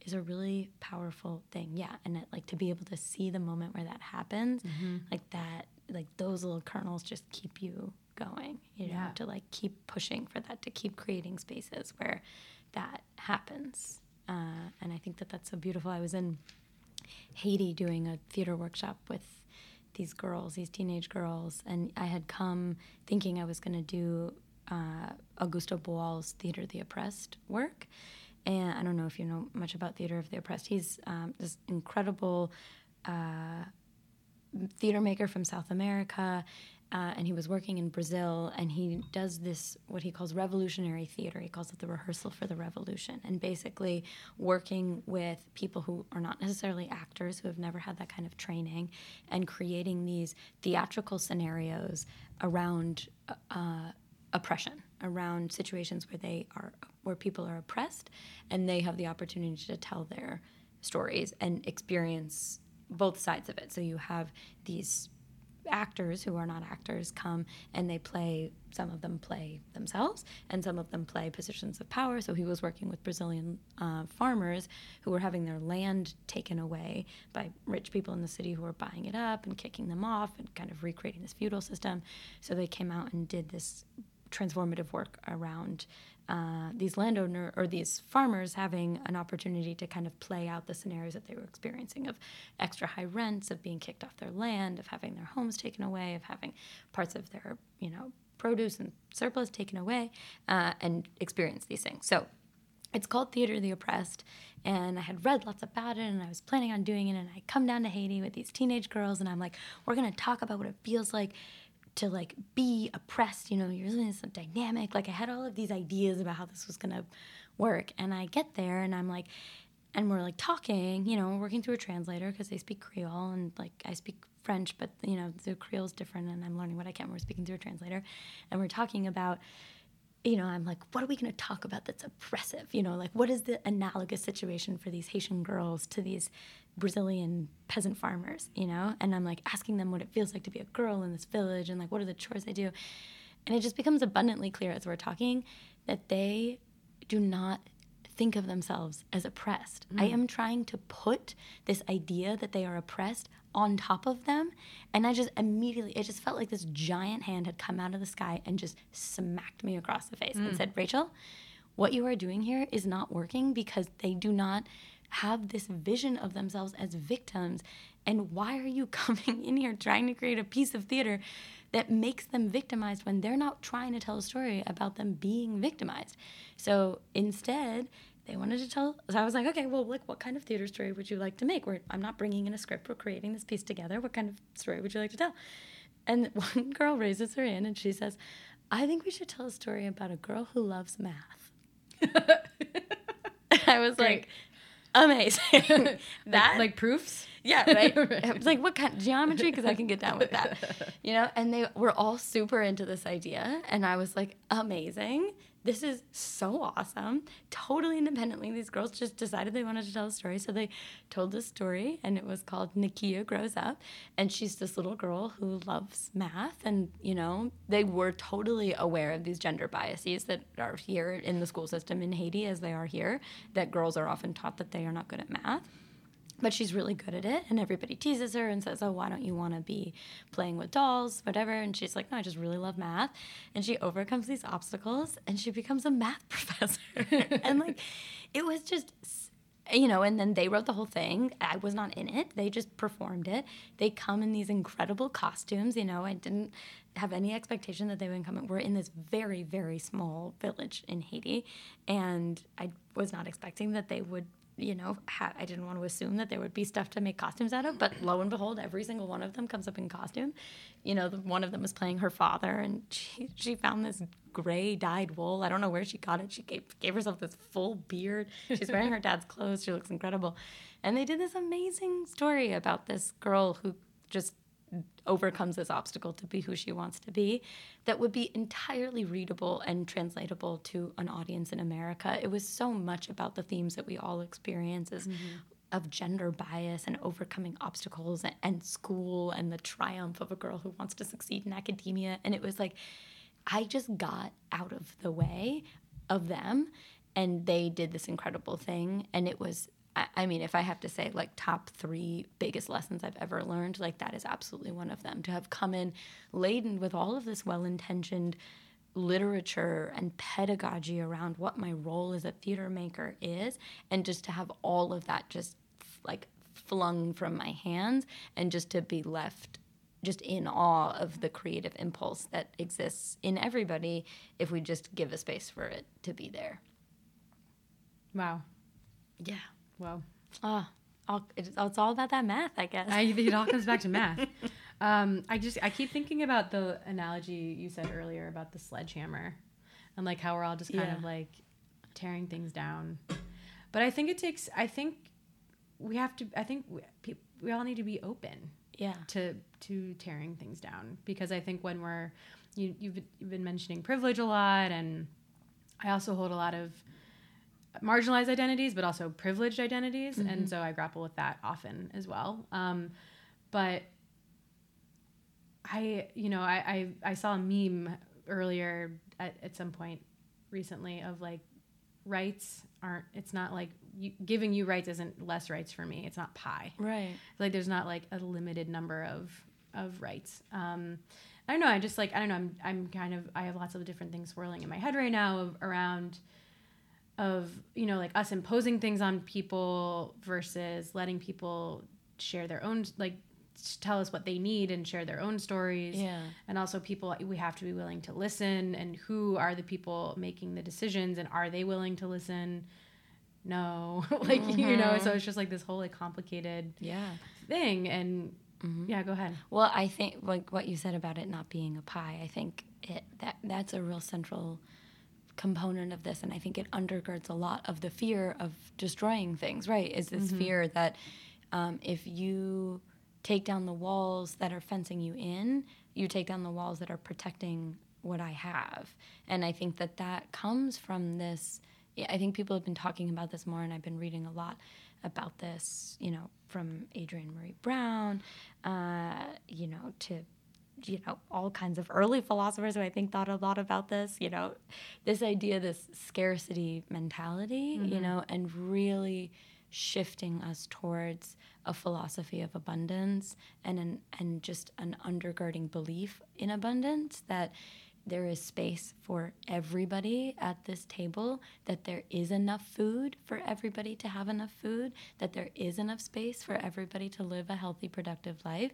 is a really powerful thing. Yeah. And it, like to be able to see the moment where that happens, like that, like those little kernels just keep you going, you know, Yeah. to like keep pushing for that, to keep creating spaces where that happens. Uh, and I think that that's so beautiful. I was in Haiti doing a theater workshop with these girls, these teenage girls, and I had come thinking I was going to do uh, Augusto Boal's Theater of the Oppressed work. And I don't know if you know much about Theater of the Oppressed. He's um, this incredible uh, theater maker from South America, uh, and he was working in Brazil. And he does this what he calls revolutionary theater. He calls it the rehearsal for the revolution, and basically working with people who are not necessarily actors who have never had that kind of training, and creating these theatrical scenarios around. Uh, oppression around situations where they are where people are oppressed and they have the opportunity to tell their stories and experience both sides of it. So you have these actors who are not actors come and they play some of them play themselves and some of them play positions of power. So he was working with brazilian uh, farmers who were having their land taken away by rich people in the city who were buying it up and kicking them off and kind of recreating this feudal system. So they came out and did this transformative work around uh, these landowner or these farmers having an opportunity to kind of play out the scenarios that they were experiencing of extra high rents, of being kicked off their land, of having their homes taken away, of having parts of their you know produce and surplus taken away, uh, and experience these things. So it's called Theater of the Oppressed, and I had read lots about it, and I was planning on doing it. And I come down to Haiti with these teenage girls, and I'm like, we're gonna talk about what it feels like to like be oppressed. You know, you're living in this dynamic. Like I had all of these ideas about how this was gonna work, and I get there, and I'm like, and we're like talking. You know, working through a translator because they speak Creole, and like I speak French, but you know, the Creole is different, and I'm learning what I can. We're speaking through a translator, and we're talking about you know, I'm like, what are we going to talk about that's oppressive? You know, like, what is the analogous situation for these Haitian girls to these Brazilian peasant farmers, you know? And I'm like asking them what it feels like to be a girl in this village and like, what are the chores they do? And it just becomes abundantly clear as we're talking that they do not think of themselves as oppressed. I mm. am trying to put this idea that they are oppressed on top of them. And I just immediately, it just felt like this giant hand had come out of the sky and just smacked me across the face and mm. said, Rachel, what you are doing here is not working because they do not have this vision of themselves as victims. And why are you coming in here trying to create a piece of theater that makes them victimized when they're not trying to tell a story about them being victimized? So instead, they wanted to tell. So I was like, okay, well, like, what kind of theater story would you like to make? Where I'm not bringing in a script, we're creating this piece together. What kind of story would you like to tell? And one girl raises her hand and she says, I think we should tell a story about a girl who loves math. I was like, amazing. that like proofs. yeah, right. I was like, what kind of geometry? Because I can get down with that, you know. And they were all super into this idea, and I was like, amazing. This is so awesome. Totally independently, these girls just decided they wanted to tell a story, so they told this story, and it was called Nakia Grows Up, and she's this little girl who loves math, and you know, they were totally aware of these gender biases that are here in the school system in Haiti, as they are here. That girls are often taught that they are not good at math but she's really good at it and everybody teases her and says oh why don't you want to be playing with dolls whatever? And she's like no i just really love math. And she overcomes these obstacles and she becomes a math professor. And like it was just you know and then they wrote the whole thing. I was not in it. They just performed it. They come in these incredible costumes you know i didn't have any expectation that they would come in. We're in this very very small village in haiti and i was not expecting that they would you know, ha- I didn't want to assume that there would be stuff to make costumes out of, but lo and behold, every single one of them comes up in costume. You know, the, one of them was playing her father, and she, she found this gray dyed wool. I don't know where she got it. She gave, gave herself this full beard. She's wearing her dad's clothes. She looks incredible. And they did this amazing story about this girl who just overcomes this obstacle to be who she wants to be that would be entirely readable and translatable to an audience in America. It was so much about the themes that we all experience as mm-hmm. of gender bias and overcoming obstacles and, and school and the triumph of a girl who wants to succeed in academia. And it was like I just got out of the way of them and they did this incredible thing and it was I- I mean, if I have to say like top three biggest lessons I've ever learned, like that is absolutely one of them. To have come in laden with all of this well intentioned literature and pedagogy around what my role as a theater maker is, and just to have all of that just like flung from my hands, and just to be left just in awe of the creative impulse that exists in everybody if we just give a space for it to be there. Wow. Yeah. Wow. Ah, it's, it's all about that math, I guess. I, it all comes back to math. Um, I just I keep thinking about the analogy you said earlier about the sledgehammer, and like how we're all just kind Yeah. of like tearing things down. But I think it takes. I think we have to. I think we, pe- we all need to be open yeah. to to tearing things down because I think when we're you you've you've been mentioning privilege a lot and I also hold a lot of marginalized identities but also privileged identities and so I grapple with that often as well um, but I, you know, I, I, I saw a meme earlier at, at some point recently of like rights aren't, it's not like you, giving you rights isn't less rights for me. It's not pie. Right. Like there's not like a limited number of, of rights. Um, I don't know. I just like, I don't know. I'm, I'm kind of, I have lots of different things swirling in my head right now of, around, of you know like us imposing things on people versus letting people share their own like tell us what they need and share their own stories. Yeah. and also people we have to be willing to listen and who are the people making the decisions and are they willing to listen? No. Like you know so mm-hmm. it's just like this whole like complicated Yeah. thing and mm-hmm. yeah go ahead. Well, I think like what you said about it not being a pie, I think it that that's a real central component of this and I think it undergirds a lot of the fear of destroying things, right? Is this fear that um, if you take down the walls that are fencing you in, you take down the walls that are protecting what I have. And I think that that comes from this. I think people have been talking about this more, and I've been reading a lot about this, you know, from Adrienne Maree Brown, uh, you know, to you know all kinds of early philosophers who I think thought a lot about this. You know, this idea, this scarcity mentality, you mm-hmm. know, and really shifting us towards a philosophy of abundance and an and just an undergirding belief in abundance that there is space for everybody at this table, that there is enough food for everybody to have enough food, that there is enough space for everybody to live a healthy, productive life.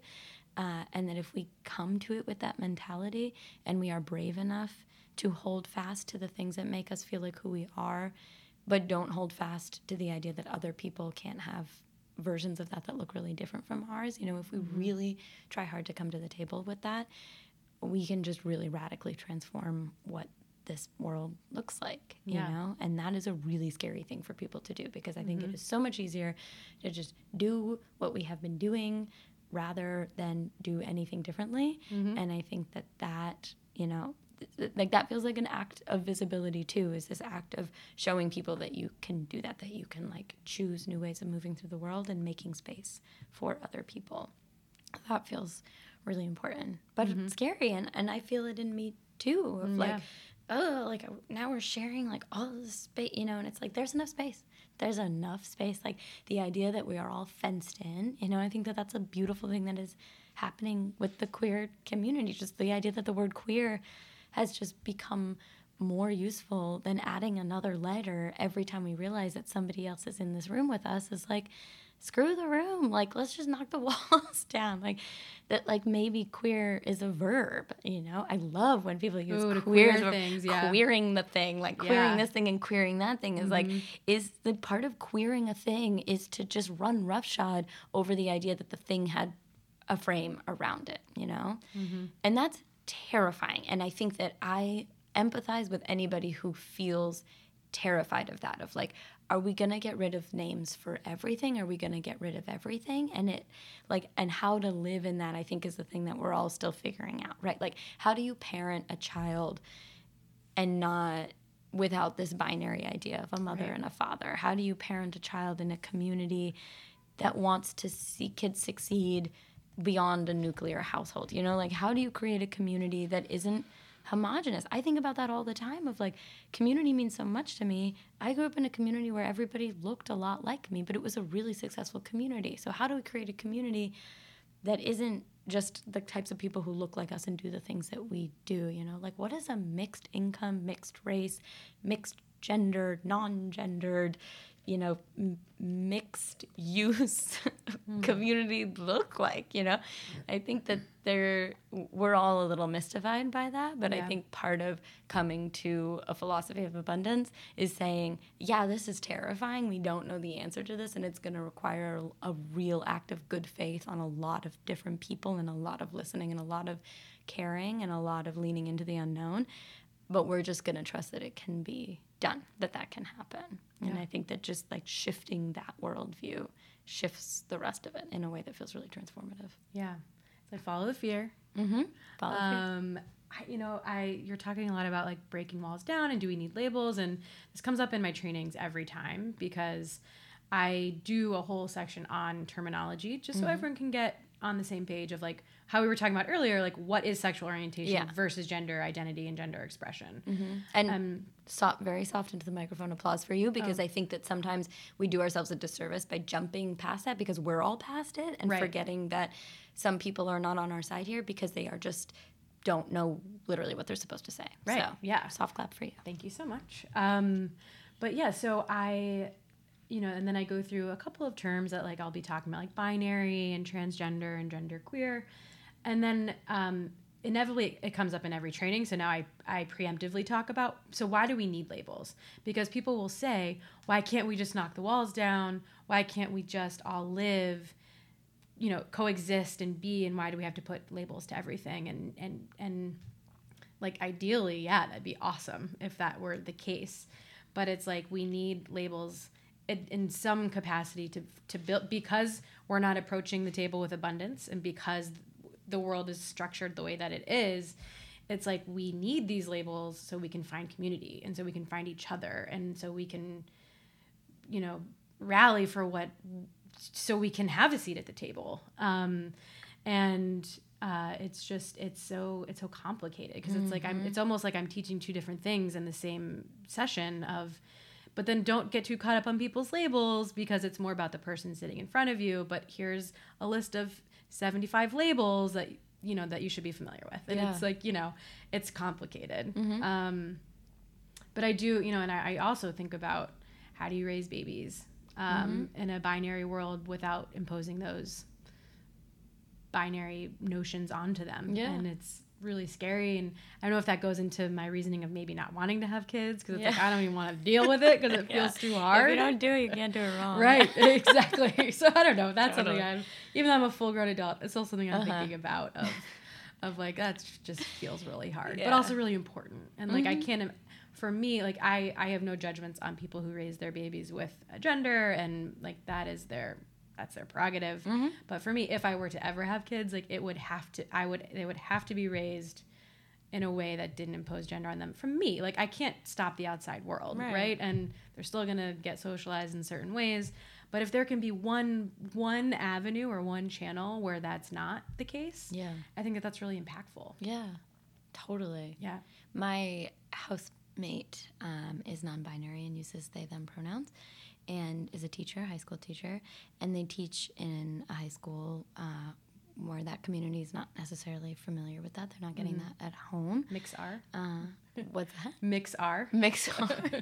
Uh, and that if we come to it with that mentality and we are brave enough to hold fast to the things that make us feel like who we are, but don't hold fast to the idea that other people can't have versions of that that look really different from ours. You know, if we really try hard to come to the table with that, we can just really radically transform what this world looks like, you Yeah. know? And that is a really scary thing for people to do because I think it is so much easier to just do what we have been doing rather than do anything differently. Mm-hmm. And I think that that, you know, th- th- like that feels like an act of visibility too is this act of showing people that you can do that that you can like choose new ways of moving through the world and making space for other people that feels really important but it's mm-hmm. scary and, and i feel it in me too of mm, like yeah. oh like now we're sharing like all this space you know and it's like there's enough space there's enough space like the idea that we are all fenced in you know i think that that's a beautiful thing that is happening with the queer community. Just the idea that the word queer has just become more useful than adding another letter every time we realize that somebody else is in this room with us is like screw the room like let's just knock the walls down like that like maybe queer is a verb you know i love when people use Ooh, queer, queer things, yeah. queering the thing like queering Yeah. this thing and queering that thing is like Mm-hmm. is the part of queering a thing is to just run roughshod over the idea that the thing had a frame around it you know Mm-hmm. and that's terrifying and i think that i empathize with anybody who feels terrified of that of like are we going to get rid of names for everything? Are we going to get rid of everything? And it like and how to live in that i think is the thing that we're all still figuring out right? Like how do you parent a child and not without this binary idea of a mother Right. and a father? How do you parent a child in a community that wants to see kids succeed beyond a nuclear household? You know like how do you create a community that isn't homogenous. I think about that all the time of like community means so much to me. I grew up in a community where everybody looked a lot like me but it was a really successful community. So how do we create a community that isn't just the types of people who look like us and do the things that we do you know? Like what is a mixed income mixed race mixed gendered non-gendered you know m- mixed use mm-hmm. community look like you know? I think that they're we're all a little mystified by that but i think part of coming to a philosophy of abundance is saying yeah this is terrifying. We don't know the answer to this and it's going to require a, a real act of good faith on a lot of different people and a lot of listening and a lot of caring and a lot of leaning into the unknown but we're just going to trust that it can be done that that can happen. And i think that just like shifting that worldview shifts the rest of it in a way that feels really transformative. Yeah. It's like follow the fear. Mm-hmm. Follow um I, you know i you're talking a lot about like breaking walls down and do we need labels? And this comes up in my trainings every time because i do a whole section on terminology just so everyone can get on the same page of like how we were talking about earlier, like what is sexual orientation Yeah. versus gender identity and gender expression. And Um, soft, very soft into the microphone applause for you because I think that sometimes we do ourselves a disservice by jumping past that because we're all past it and Right. forgetting that some people are not on our side here because they are just don't know literally what they're supposed to say. Right, So, yeah. Soft clap for you. Thank you so much. Um, but yeah, so I, you know, and then I go through a couple of terms that like I'll be talking about, like binary and transgender and gender queer, and then um, inevitably it comes up in every training. So now I I preemptively talk about so why do we need labels? Because people will say, why can't we just knock the walls down? Why can't we just all live? you know coexist and be and why do we have to put labels to everything and and and like ideally yeah that'd be awesome if that were the case but it's like we need labels in, some capacity to to build because we're not approaching the table with abundance and because the world is structured the way that it is it's like we need these labels so we can find community and so we can find each other and so we can you know rally for what so we can have a seat at the table. Um, and uh, it's just it's so it's so complicated because it's like i'm it's almost like i'm teaching two different things in the same session of but then don't get too caught up on people's labels because it's more about the person sitting in front of you. But here's a list of 75 labels that you know that you should be familiar with. And Yeah. it's like you know it's complicated. Um, but i do you know and I, I also think about how do you raise babies um, in a binary world without imposing those binary notions onto them. Yeah. and it's really scary and i don't know if that goes into my reasoning of maybe not wanting to have kids because it's like i don't even want to deal with it because it Yeah. feels too hard. If you don't do it, you can't do it wrong. right exactly so i don't know that's Totally. something i'm even though i'm a full grown adult it's still something i'm Uh-huh. thinking about of of like that just feels really hard but also really important and like i can't for me like i i have no judgments on people who raise their babies with a gender and like that is their that's their prerogative but for me if i were to ever have kids like it would have to i would they would have to be raised in a way that didn't impose gender on them from me like i can't stop the outside world Right. right, and they're still to get socialized in certain ways but if there can be one one avenue or one channel where that's not the case Yeah. i think that that's really impactful Yeah. Totally. yeah My housemate um, is non binary and uses they, them pronouns and is a teacher, high school teacher. And they teach in a high school uh, where that community is not necessarily familiar with that. They're not getting that at home. mix r Uh, what's that? mix r Mix.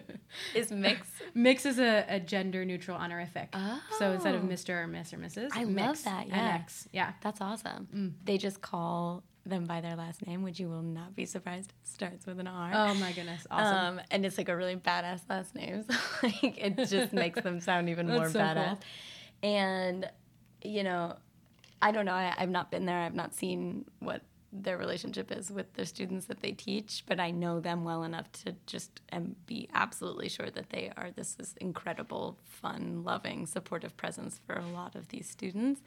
is mix. mix is a, a gender neutral honorific so instead of Oh. mr or miss or mrs I love mix that, yeah. X. yeah That's awesome. They just call them by their last name, which you will not be surprised starts with an R. oh my goodness awesome Um, and it's like a really badass last name. So like it just makes them sound even more so badass. cool. And you know, I don't know. I, I've not been there. I've not seen what their relationship is with the students that they teach, but I know them well enough to just um, be absolutely sure that they are this is incredible, fun, loving, supportive presence for a lot of these students.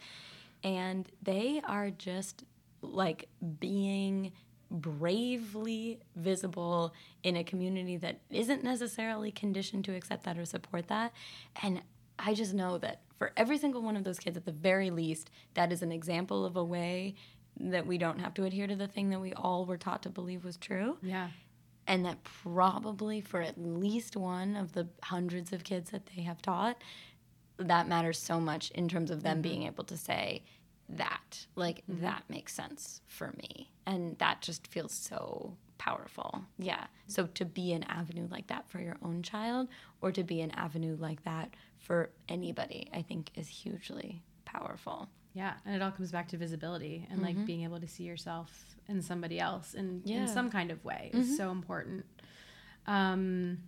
And they are just like being bravely visible in a community that isn't necessarily conditioned to accept that or support that. And I just know that for every single one of those kids, at the very least, that is an example of a way that we don't have to adhere to the thing that we all were taught to believe was true. yeah And that probably for at least one of the hundreds of kids that they have taught, that matters so much in terms of them mm-hmm. being able to say that. Like, that makes sense for me. And that just feels so powerful. Yeah. So to be an avenue like that for your own child or to be an avenue like that for anybody, I think is hugely powerful. Yeah, and it all comes back to visibility and like being able to see yourself in somebody else in, Yeah. in some kind of way is so important. Um,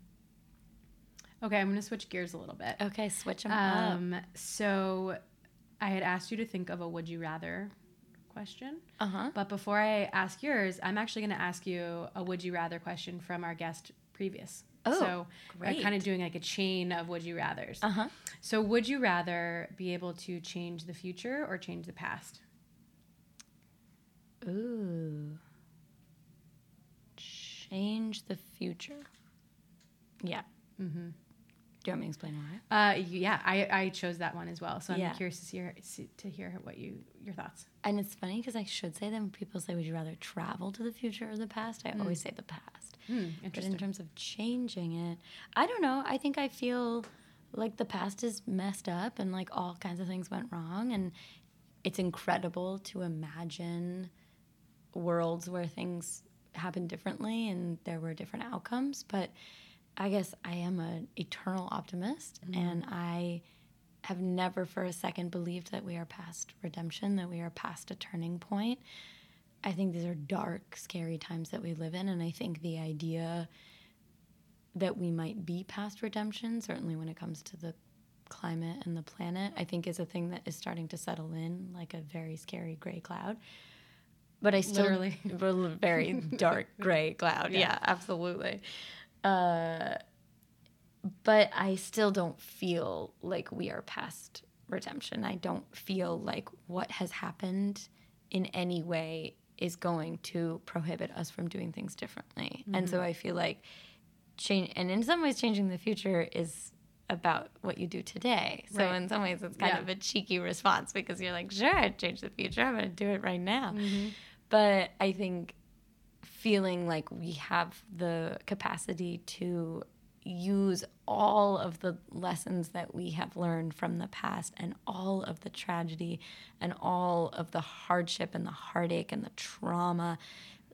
okay, I'm going to switch gears a little bit. Okay, switch them up. Um, so I had asked you to think of a would you rather question. Uh huh. But before I ask yours, I'm actually going to ask you a would you rather question from our guest previous. Oh, so I'm kind of doing like a chain of would you rather's. Uh huh. So, would you rather be able to change the future or change the past? Ooh. Change the future. Yeah. Mm-hmm. Do you want me to explain why? Uh, yeah, I, I chose that one as well. So I'm Yeah. curious to hear to hear what you your thoughts. And it's funny because I should say that when people say, "Would you rather travel to the future or the past?" I always say the past. Hmm, But in terms of changing it, I don't know. I think I feel like the past is messed up and like all kinds of things went wrong. And it's incredible to imagine worlds where things happened differently and there were different outcomes. But I guess I am an eternal optimist mm-hmm. and I have never for a second believed that we are past redemption, that we are past a turning point. I think these are dark, scary times that we live in. And I think the idea that we might be past redemption, certainly when it comes to the climate and the planet, I think is a thing that is starting to settle in like a very scary gray cloud. But I still Literally. Very dark gray cloud. Yeah, Yeah. absolutely. Uh, but I still don't feel like we are past redemption. I don't feel like what has happened in any way is going to prohibit us from doing things differently. And so I feel like change, and in some ways, changing the future is about what you do today. So Right. in some ways, it's kind Yeah. of a cheeky response because you're like, sure, I'd change the future. I'm going to do it right now. But I think feeling like we have the capacity to use all of the lessons that we have learned from the past and all of the tragedy and all of the hardship and the heartache and the trauma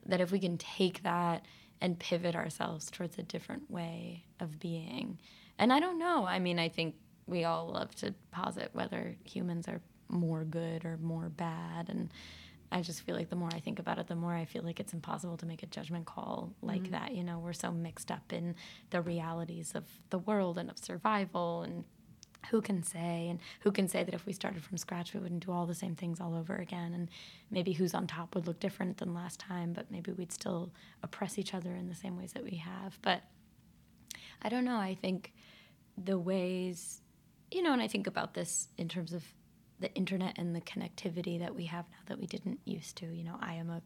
that if we can take that and pivot ourselves towards a different way of being. And i don't know. I mean i think we all love to posit whether humans are more good or more bad and I just feel like the more I think about it, the more I feel like it's impossible to make a judgment call like mm-hmm. that. You know, we're so mixed up in the realities of the world and of survival and who can say and who can say that if we started from scratch we wouldn't do all the same things all over again. And maybe who's on top would look different than last time but maybe we'd still oppress each other in the same ways that we have. But i don't know. I think the ways you know and i think about this in terms of the internet and the connectivity that we have now that we didn't used to. You know i am a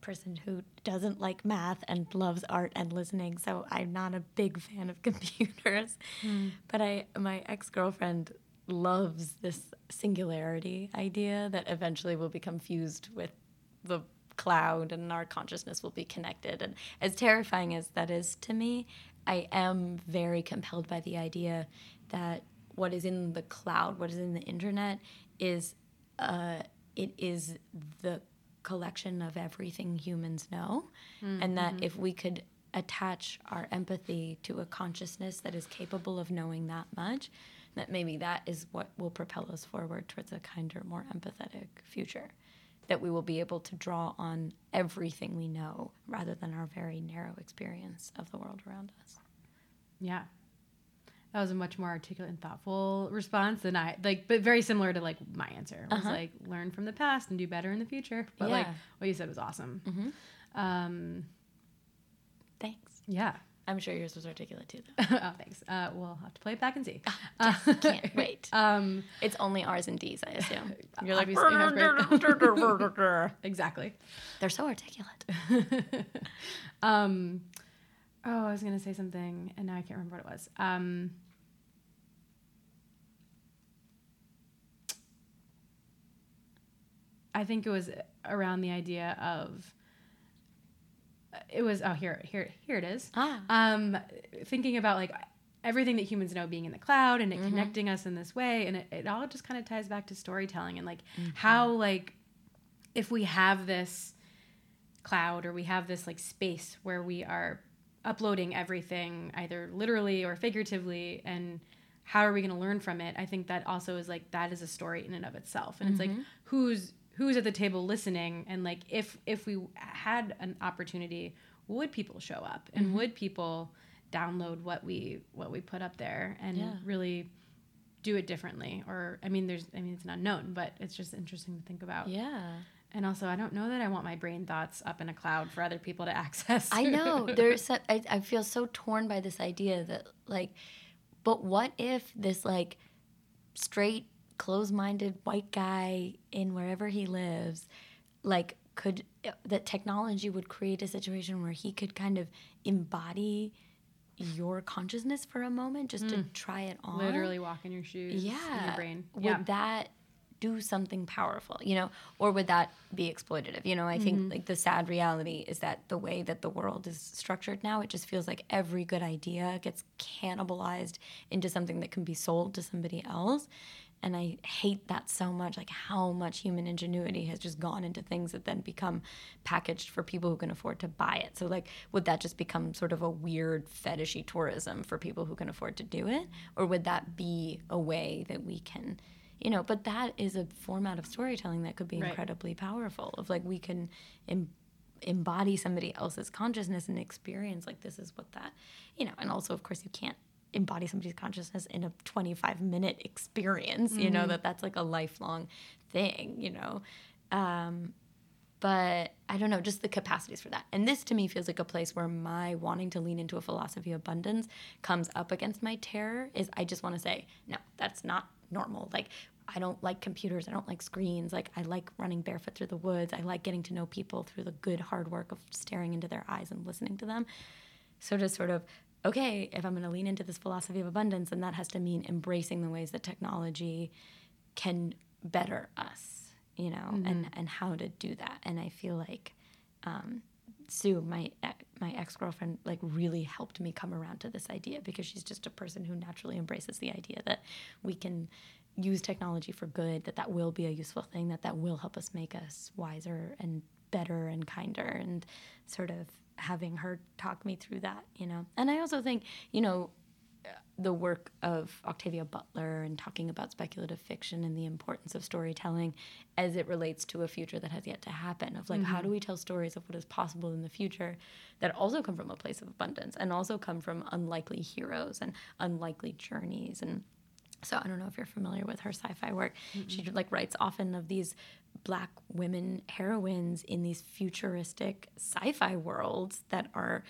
person who doesn't like math and loves art and listening so i'm not a big fan of computers. Hmm. But i my ex-girlfriend loves this singularity idea that eventually will become fused with the cloud and our consciousness will be connected. And as terrifying as that is to me i am very compelled by the idea that what is in the cloud what is in the internet is uh, it is the collection of everything humans know. And that if we could attach our empathy to a consciousness that is capable of knowing that much that maybe that is what will propel us forward towards a kinder more empathetic future. That we will be able to draw on everything we know rather than our very narrow experience of the world around us. Yeah. That was a much more articulate and thoughtful response than I like, but very similar to like my answer. Was Uh-huh. like learn from the past and do better in the future. But like what you said was awesome. Um, thanks yeah. i'm sure yours was articulate too though oh, thanks. Uh, we'll have to play it back and see. can't wait Um, it's only r's and d's i assume you're like exactly. they're so articulate Um, oh, I was gonna say something, and now I can't remember what it was. Um, I think it was around the idea of. It was oh here here here it is. Ah. Um, thinking about like everything that humans know being in the cloud and it Mm-hmm. connecting us in this way, and it, it all just kind of ties back to storytelling and like Mm-hmm. how like if we have this cloud or we have this like space where we are uploading everything either literally or figuratively and how are we going to learn from it i think that also is like that is a story in and of itself and it's like who's who's at the table listening and like if if we had an opportunity would people show up and mm-hmm. would people download what we what we put up there and Yeah. really do it differently or i mean there's i mean it's an unknown but it's just interesting to think about yeah and also, I don't know that I want my brain thoughts up in a cloud for other people to access. I know. There's so, I, I feel so torn by this idea that like but what if this like straight closed-minded white guy in wherever he lives like could that technology would create a situation where he could kind of embody your consciousness for a moment just to try it on. Literally walk in your shoes. yeah. In your brain. Would yeah. that do something powerful, you know, or would that be exploitative? You know, I think Mm-hmm. like the sad reality is that the way that the world is structured now, it just feels like every good idea gets cannibalized into something that can be sold to somebody else. And I hate that so much, like how much human ingenuity has just gone into things that then become packaged for people who can afford to buy it. So, like, would that just become sort of a weird fetishy tourism for people who can afford to do it? Or would that be a way that we can you know but that is a format of storytelling that could be Right. incredibly powerful of like we can em- embody somebody else's consciousness and experience like this is what that you know and also of course you can't embody somebody's consciousness in a 25 minute experience you know that that's like a lifelong thing you know um but I don't know, just the capacities for that. And this to me feels like a place where my wanting to lean into a philosophy of abundance comes up against my terror. Is I just want to say, no, that's not normal. Like, I don't like computers. I don't like screens. Like, I like running barefoot through the woods. I like getting to know people through the good, hard work of staring into their eyes and listening to them. So, to sort of, okay, if I'm going to lean into this philosophy of abundance, then that has to mean embracing the ways that technology can better us, you know, and and how to do that. And I feel like um, Sue, my my ex girlfriend, like really helped me come around to this idea because she's just a person who naturally embraces the idea that we can use technology for good, that that will be a useful thing, that that will help us make us wiser and better and kinder, and sort of having her talk me through that, you know. And I also think, you know, the work of Octavia Butler and talking about speculative fiction and the importance of storytelling as it relates to a future that has yet to happen of like how do mm-hmm. we tell stories of what is possible in the future that also come from a place of abundance and also come from unlikely heroes and unlikely journeys and so I don't know if you're familiar with her sci-fi work. She mm-hmm. like writes often of these black women heroines in these futuristic sci-fi worlds that are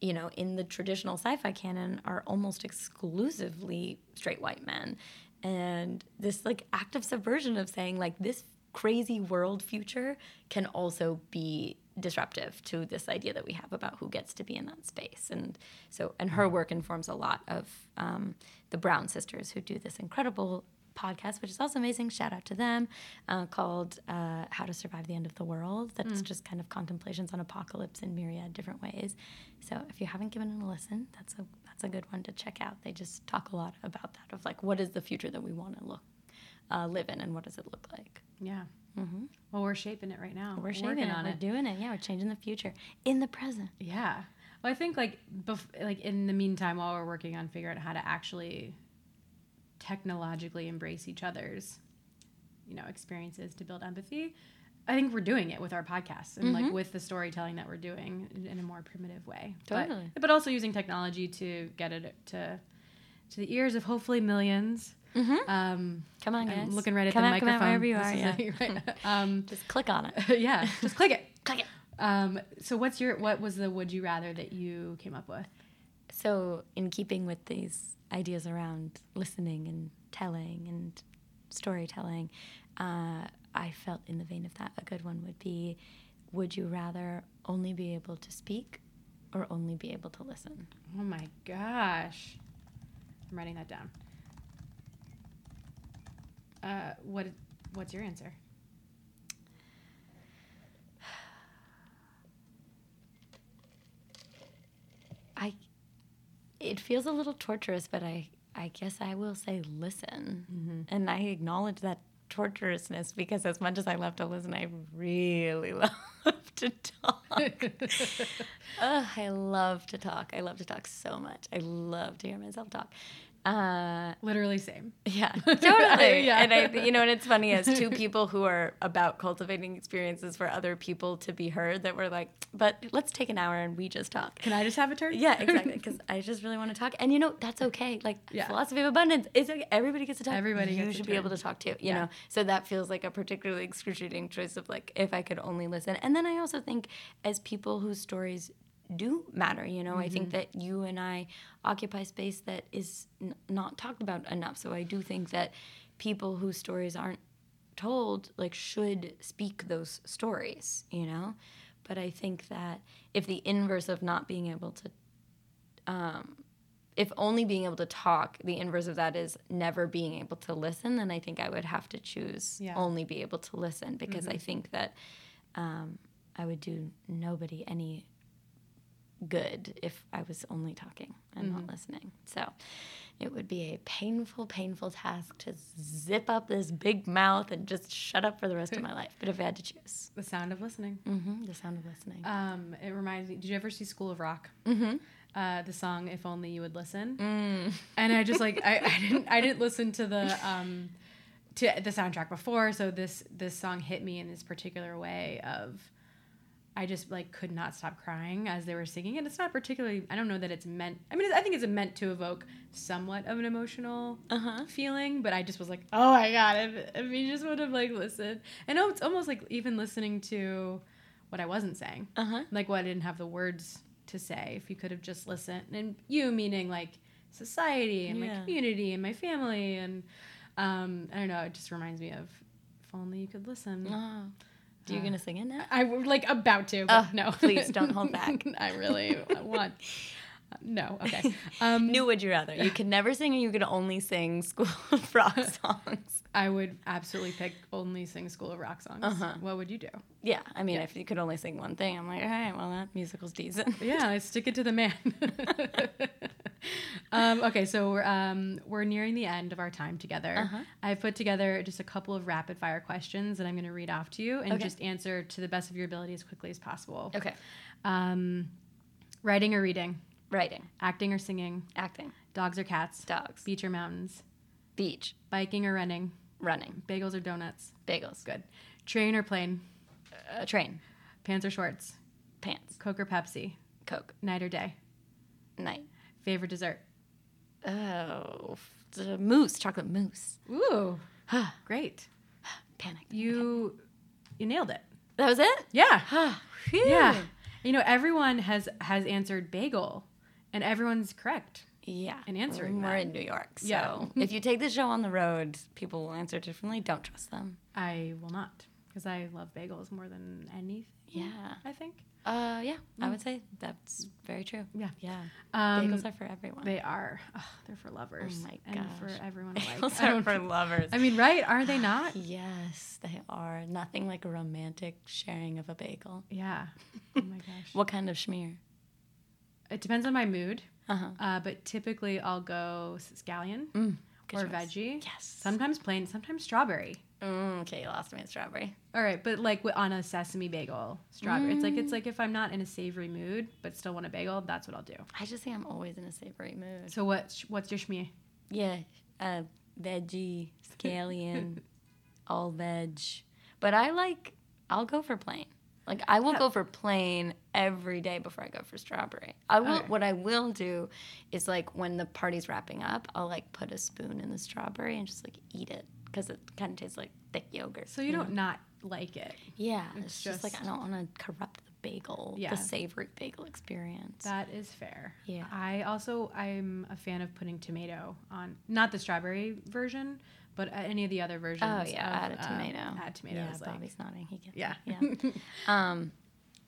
you know, in the traditional sci-fi canon are almost exclusively straight white men. And this like active subversion of saying like this crazy world future can also be disruptive to this idea that we have about who gets to be in that space. And so, and her work informs a lot of um, the Brown sisters who do this incredible podcast, which is also amazing. Shout out to them, uh, called uh, "How to Survive the End of the World." That's just kind of contemplations on apocalypse in myriad different ways. So if you haven't given it a listen, that's a that's a good one to check out. They just talk a lot about that of like what is the future that we want to look uh, live in, and what does it look like. Yeah. Well, we're shaping it right now. Mm-hmm. We're shaping it. on We're it. doing it. Yeah, we're changing the future in the present. Yeah. Well, I think like bef- like in the meantime, while we're working on figuring out how to actually technologically embrace each other's, you know, experiences to build empathy, I think we're doing it with our podcasts and like with the storytelling that we're doing in- a more primitive way. But- Totally. But, also using technology to get it to to the ears of hopefully 1000000s Um, Come on, I'm guys. looking right at Come the out, come microphone. out wherever you are. Yeah. it, right? um, Just click on it. yeah, just click it. click it. Um, so what's your what was the would you rather that you came up with? So, in keeping with these ideas around listening and telling and storytelling, uh, I felt in the vein of that, a good one would be Would you rather only be able to speak or only be able to listen? Oh my gosh. I'm writing that down. Uh, what what's your answer? I, it feels a little torturous, but I, I guess I will say listen. Mm-hmm. And I acknowledge that torturousness because as much as I love to listen, I really love to talk. Ugh, I love to talk. I love to talk so much. I love to hear myself talk. Uh, Literally same. yeah, totally. Yeah. And I, you know, and it's funny as two people who are about cultivating experiences for other people to be heard that we're like, but let's take an hour and we just talk. Can I just have a turn? Yeah, exactly. Because I just really want to talk, and you know that's okay. Like Yeah. philosophy of abundance, it's okay. Everybody gets to talk. Everybody you should be able to talk too. You Yeah. know, so that feels like a particularly excruciating choice of like if I could only listen. And then I also think as people whose stories do matter, you know, I think Mm-hmm. that you and I occupy space that is n- not talked about enough. So I do think that people whose stories aren't told like should speak those stories you know but i think that if the inverse of not being able to um, if only being able to talk, the inverse of that is never being able to listen, then I think I would have to choose Yeah. only be able to listen because I think that um, I would do nobody any good if I was only talking and not listening. So it would be a painful, painful task to zip up this big mouth and just shut up for the rest of my life. But if I had to choose, The sound of listening. hmm the sound of listening. Um, it reminds me. Did you ever see School of Rock? Mm-hmm. Uh, the song "If Only You Would Listen," Mm. and I just like I, I didn't I didn't listen to the um, to the soundtrack before, so this this song hit me in this particular way of I just like could not stop crying as they were singing, and it's not particularly I don't know that it's meant. I mean, I think it's meant to evoke somewhat of an emotional Uh-huh. feeling, but I just was like, oh my god, if, if you just would have like listened, and it's almost like even listening to what I wasn't saying Uh-huh. like what I didn't have the words to say. If you could have just listened, and you meaning like society and my community and my family, and um, I don't know. It just reminds me of if only you could listen. Oh. Do you Uh, gonna sing it now? I w- like about to, but Oh, no. please don't hold back. I really want. No. Okay. Um, New Would You Rather? You could never sing, and you could only sing School of Rock songs. I would absolutely pick only sing School of Rock songs. Uh-huh. What would you do? Yeah, I mean, if you could only sing one thing, I'm like, all right, well, that musical's decent. Yeah, I stick it to the man. um, okay, so we're um, we're nearing the end of our time together. Uh-huh. I've put together just a couple of rapid fire questions that I'm going to read off to you and Okay. just answer to the best of your ability as quickly as possible. Okay. Um, writing or reading, Writing, acting or singing, acting, dogs or cats, dogs, beach or mountains, beach, biking or running, running, bagels or donuts. bagels, Good. Train or plane, uh, train, pants or shorts, pants, Coke or Pepsi, Coke, night or day, night. favorite dessert. Oh, the mousse, chocolate mousse. Ooh, great. Panic. You you nailed it. That was it? Yeah. Yeah. You know, everyone has has answered bagel and everyone's correct. Yeah. In answering We're that. in New York. So Yeah. if you take the show on the road, people will answer differently. Don't trust them. I will not because I love bagels more than anything. Yeah. I think. Uh, yeah, I would say that's very true. Yeah. Yeah. Um, Bagels are for everyone. They are. Ugh, they're for lovers. Oh my gosh. And for everyone alike. Bagels are for lovers. I mean, right? Are they not? yes, they are. Nothing like a romantic sharing of a bagel. Yeah. Oh my gosh. What kind of schmear? It depends on my mood, Uh-huh. uh, but typically I'll go scallion Mm, or choice. veggie. Yes. Sometimes plain, sometimes strawberry. Mm, okay, you lost me at strawberry. All right, but like on a sesame bagel, strawberry. It's like it's like if I'm not in a savory mood but still want a bagel, that's what I'll do. I just think I'm always in a savory mood. So what what's your schmear? Yeah, uh, veggie, scallion, all veg. But I like, I'll go for plain. Like I will Yeah. go for plain every day before I go for strawberry. I will. Okay. What I will do is like when the party's wrapping up, I'll like put a spoon in the strawberry and just like eat it because it kind of tastes like thick yogurt. So you don't not like it. Yeah, It's it's, just, like I don't want to corrupt the bagel, Yeah. the savory bagel experience. That is fair. Yeah. I also I'm a fan of putting tomato on not the strawberry version, but uh, any of the other versions. Oh yeah, of, add a um, tomato. add tomato. Yeah, like- Bobby's nodding. He gets yeah. it. Yeah. um,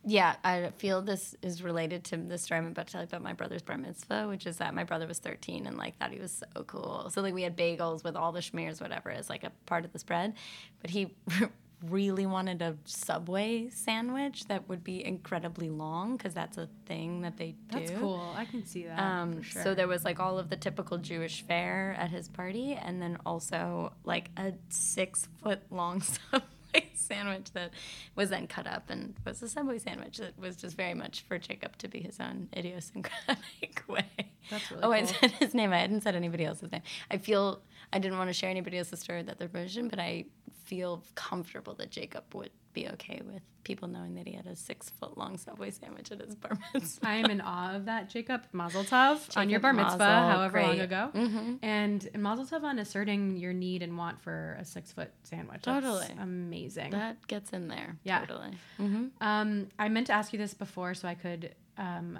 yeah, I feel this is related to the story I'm about to tell you about my brother's bar mitzvah, which is that my brother was 13 and like thought he was so cool. So like we had bagels with all the schmears, whatever, as like a part of the spread, but he really wanted a Subway sandwich that would be incredibly long because that's a thing that they do. That's cool. I can see that. Um, for sure. So there was like all of the typical Jewish fare at his party, and then also like a six foot long Subway sandwich that was then cut up and was a Subway sandwich that was just very much for Jacob to be his own idiosyncratic way. That's really oh, I said his name. I hadn't said anybody else's name. I feel I didn't want to share anybody else's story their version, but I feel comfortable that Jacob would be okay with people knowing that he had a six foot long Subway sandwich at his bar mitzvah. I am in awe of that, Jacob Mazel Tov on your bar mitzvah, Mazel, however long ago, Mm-hmm. and, and Mazel Tov on asserting your need and want for a six foot sandwich. That's Totally. amazing. That gets in there. Yeah. Totally. Mm-hmm. Um, I meant to ask you this before so I could um,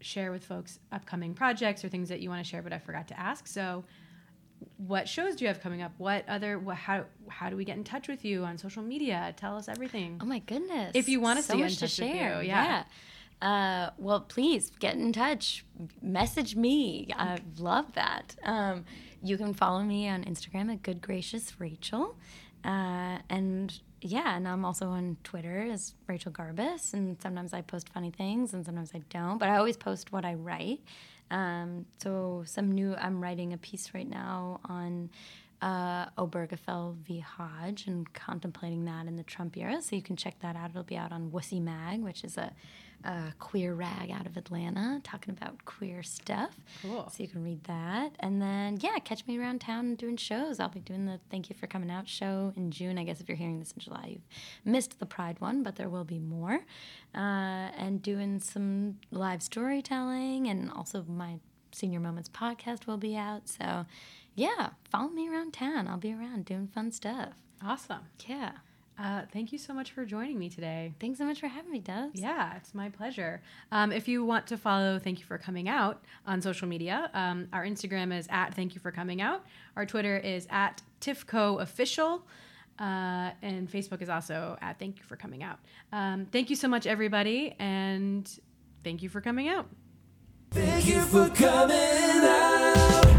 share with folks upcoming projects or things that you want to share, but I forgot to ask. So, what shows do you have coming up? What other? What, how how do we get in touch with you on social media? Tell us everything. Oh my goodness. If you want us so to get in touch with you, share. yeah. Uh, well, please get in touch. Message me. I love that. Um, you can follow me on Instagram at Good Gracious Rachel. Uh, and yeah, and I'm also on Twitter as Rachel Garbus. And sometimes I post funny things and sometimes I don't, but I always post what I write. Um, so some new, I'm writing a piece right now on uh, Obergefell v. Hodge and contemplating that in the Trump era. So you can check that out. It'll be out on Wussy Mag, which is a, a queer rag out of Atlanta talking about queer stuff. Cool. So you can read that. And then, yeah, catch me around town doing shows. I'll be doing the Thank You for Coming Out show in June. I guess if you're hearing this in July, you've missed the Pride one, but there will be more. Uh, and doing some live storytelling and also my Senior Moments podcast will be out. So, yeah, follow me around town. I'll be around doing fun stuff. Awesome. Yeah. Uh, thank you so much for joining me today. Thanks so much for having me, Dubs. Yeah, it's my pleasure. Um, if you want to follow Thank You for Coming Out on social media, um, our Instagram is at Thank You for Coming Out. Our Twitter is at TYFCO Official. Uh, and Facebook is also at Thank You for Coming Out. Um, thank you so much, everybody, and thank you for coming out. Thank you for coming out.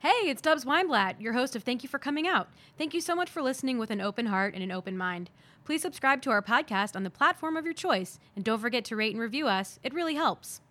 Hey, it's Dubs Weinblatt, your host of Thank You for Coming Out. Thank you so much for listening with an open heart and an open mind. Please subscribe to our podcast on the platform of your choice, and don't forget to rate and review us. It really helps.